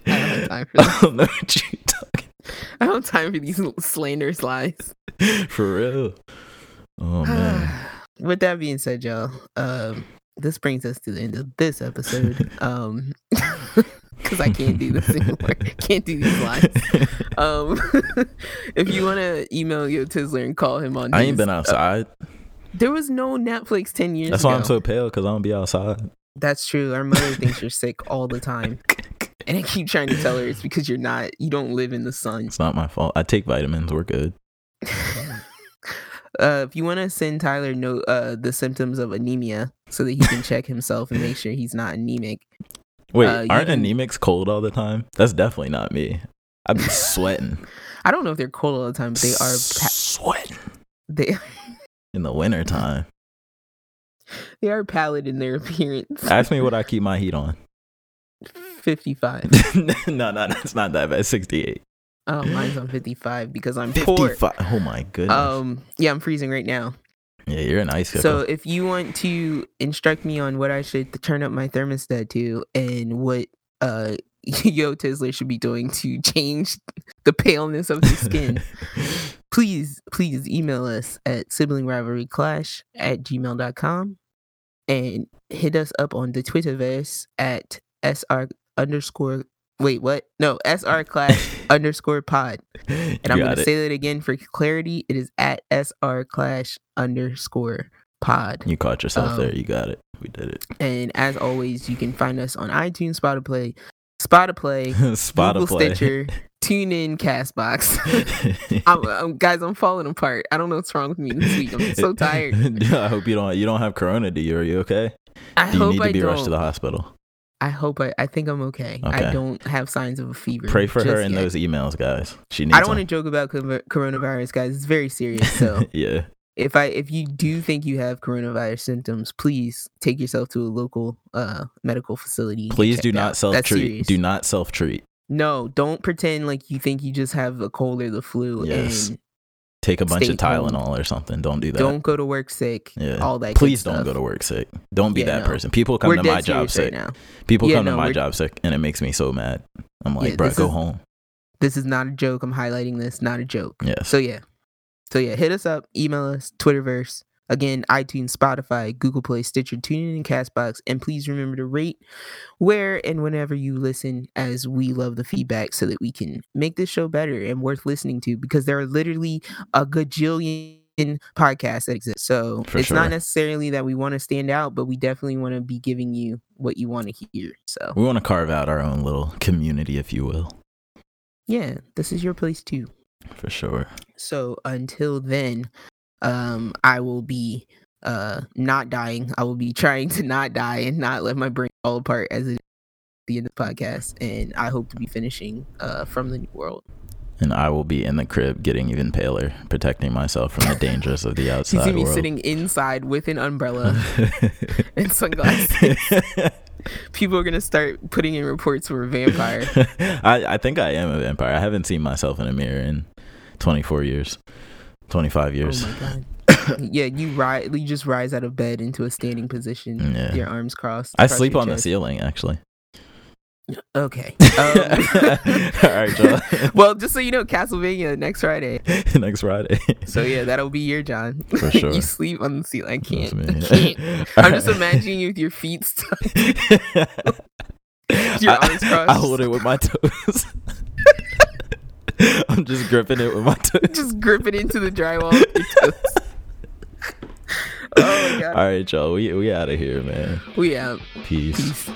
A: I don't have time for
B: I don't know what you talking
A: I don't have time for these slanderous lies.
B: for real. Oh man.
A: With that being said, y'all, um, this brings us to the end of this episode. Um, because I can't do this anymore. can't do these lines. Um, if you want to email Yo Tizzler and call him on,
B: I ain't been outside.
A: there was no Netflix ten years.
B: That's
A: ago.
B: why I'm so pale because I don't be outside.
A: That's true. Our mother thinks you're sick all the time, and I keep trying to tell her it's because you're not. You don't live in the sun.
B: It's not my fault. I take vitamins. We're good.
A: Uh, if you want to send Tyler no uh, the symptoms of anemia so that he can check himself and make sure he's not anemic.
B: Wait,
A: Uh,
B: aren't
A: can-
B: anemics cold all the time? That's definitely not me. I'd be sweating.
A: I don't know if they're cold all the time, but they are. Pa-
B: sweating
A: they
B: in the winter time.
A: they are pallid in their appearance.
B: Ask me what I keep my heat on.
A: Fifty five.
B: no, no, that's not that bad. 68.
A: Oh, mine's on fifty five because I'm poor.
B: 55. Oh my goodness.
A: Um, yeah, I'm freezing right now.
B: Yeah, you're an ice
A: So if you want to instruct me on what I should turn up my thermostat to and what uh Yo Tizzler should be doing to change the paleness of the skin, please, please email us at siblingrivalryclash at gmail.com and hit us up on the Twitterverse at SR underscore wait, what? No, SR clash underscore pod.
B: you
A: And I'm going to say that again for clarity. It is at SR clash underscore pod.
B: You caught yourself
A: um,
B: there. You got it. We did it.
A: And as always, you can find us on iTunes, Spotify, Spotify,
B: Spotify.
A: Stitcher, TuneIn, Castbox. I'm, I'm, guys, I'm falling apart. I don't know what's wrong with me this week. I'm so tired.
B: I hope you don't. You don't have corona. Do you? Are you okay?
A: I
B: Do you
A: hope
B: need to
A: I
B: be
A: don't.
B: rushed to the hospital?
A: I hope I. I think I'm okay. I don't have signs of a fever.
B: Pray for her in
A: yet.
B: those emails, guys. She needs.
A: I don't want to joke about coronavirus, guys. It's very serious. So
B: yeah.
A: if I if you do think you have coronavirus symptoms, please take yourself to a local uh medical facility.
B: Please do not self treat. Do not self treat.
A: No, don't pretend like you think you just have a cold or the flu
B: Yes.
A: and
B: Take a bunch
A: Stay
B: of
A: home.
B: Tylenol or something. Don't do that.
A: don't go to work sick.
B: Yeah.
A: All that.
B: Please don't
A: stuff.
B: go to work sick. Don't be
A: Yeah,
B: that
A: no.
B: person. People come
A: We're
B: to my job sick.
A: right now.
B: People
A: Yeah,
B: come
A: no,
B: to my job sick, and it makes me so mad. I'm like,
A: Yeah,
B: bro, go
A: is-
B: home.
A: This is not a joke. I'm highlighting this. Not a joke.
B: Yes.
A: So yeah. So yeah, hit us up, email us, Twitterverse. Again, iTunes, Spotify, Google Play, Stitcher, TuneIn, and Castbox. And please remember to rate where and whenever you listen, as we love the feedback so that we can make this show better and worth listening to because there are literally a gajillion podcasts that exist. So
B: For
A: it's
B: sure.
A: not necessarily that we want to stand out, but we definitely want to be giving you what you want to hear. So
B: we want to carve out our own little community, if you will,
A: yeah, this is your place too.
B: for sure.
A: So until then, um, I will be uh not dying. I will be trying to not die and not let my brain fall apart as it is at the end of the podcast. And I hope to be finishing uh from the new world.
B: And I will be in the crib, getting even paler, protecting myself from the dangers of the outside.
A: You see me
B: world.
A: sitting inside with an umbrella and sunglasses. People are gonna start putting in reports for a vampire.
B: I, I think I am a vampire. I haven't seen myself in a mirror in 24 years, 25 years.
A: Oh yeah, you rise. You just rise out of bed into a standing position.
B: Yeah.
A: Your arms crossed.
B: I sleep on the ceiling, actually.
A: Okay.
B: All
A: Um,
B: right, Joe.
A: well, just so you know, Castlevania next Friday.
B: Next Friday.
A: So yeah, that'll be your John.
B: For sure.
A: you sleep on the ceiling. I can't. I can't. I'm just imagining you with your feet stuck. Your arms crossed.
B: I hold it with my toes. I'm just gripping it with my toes.
A: just grip it into the drywall. with your toes. oh my god.
B: All right, y'all. We we out of here, man.
A: We out.
B: Peace.
A: Peace.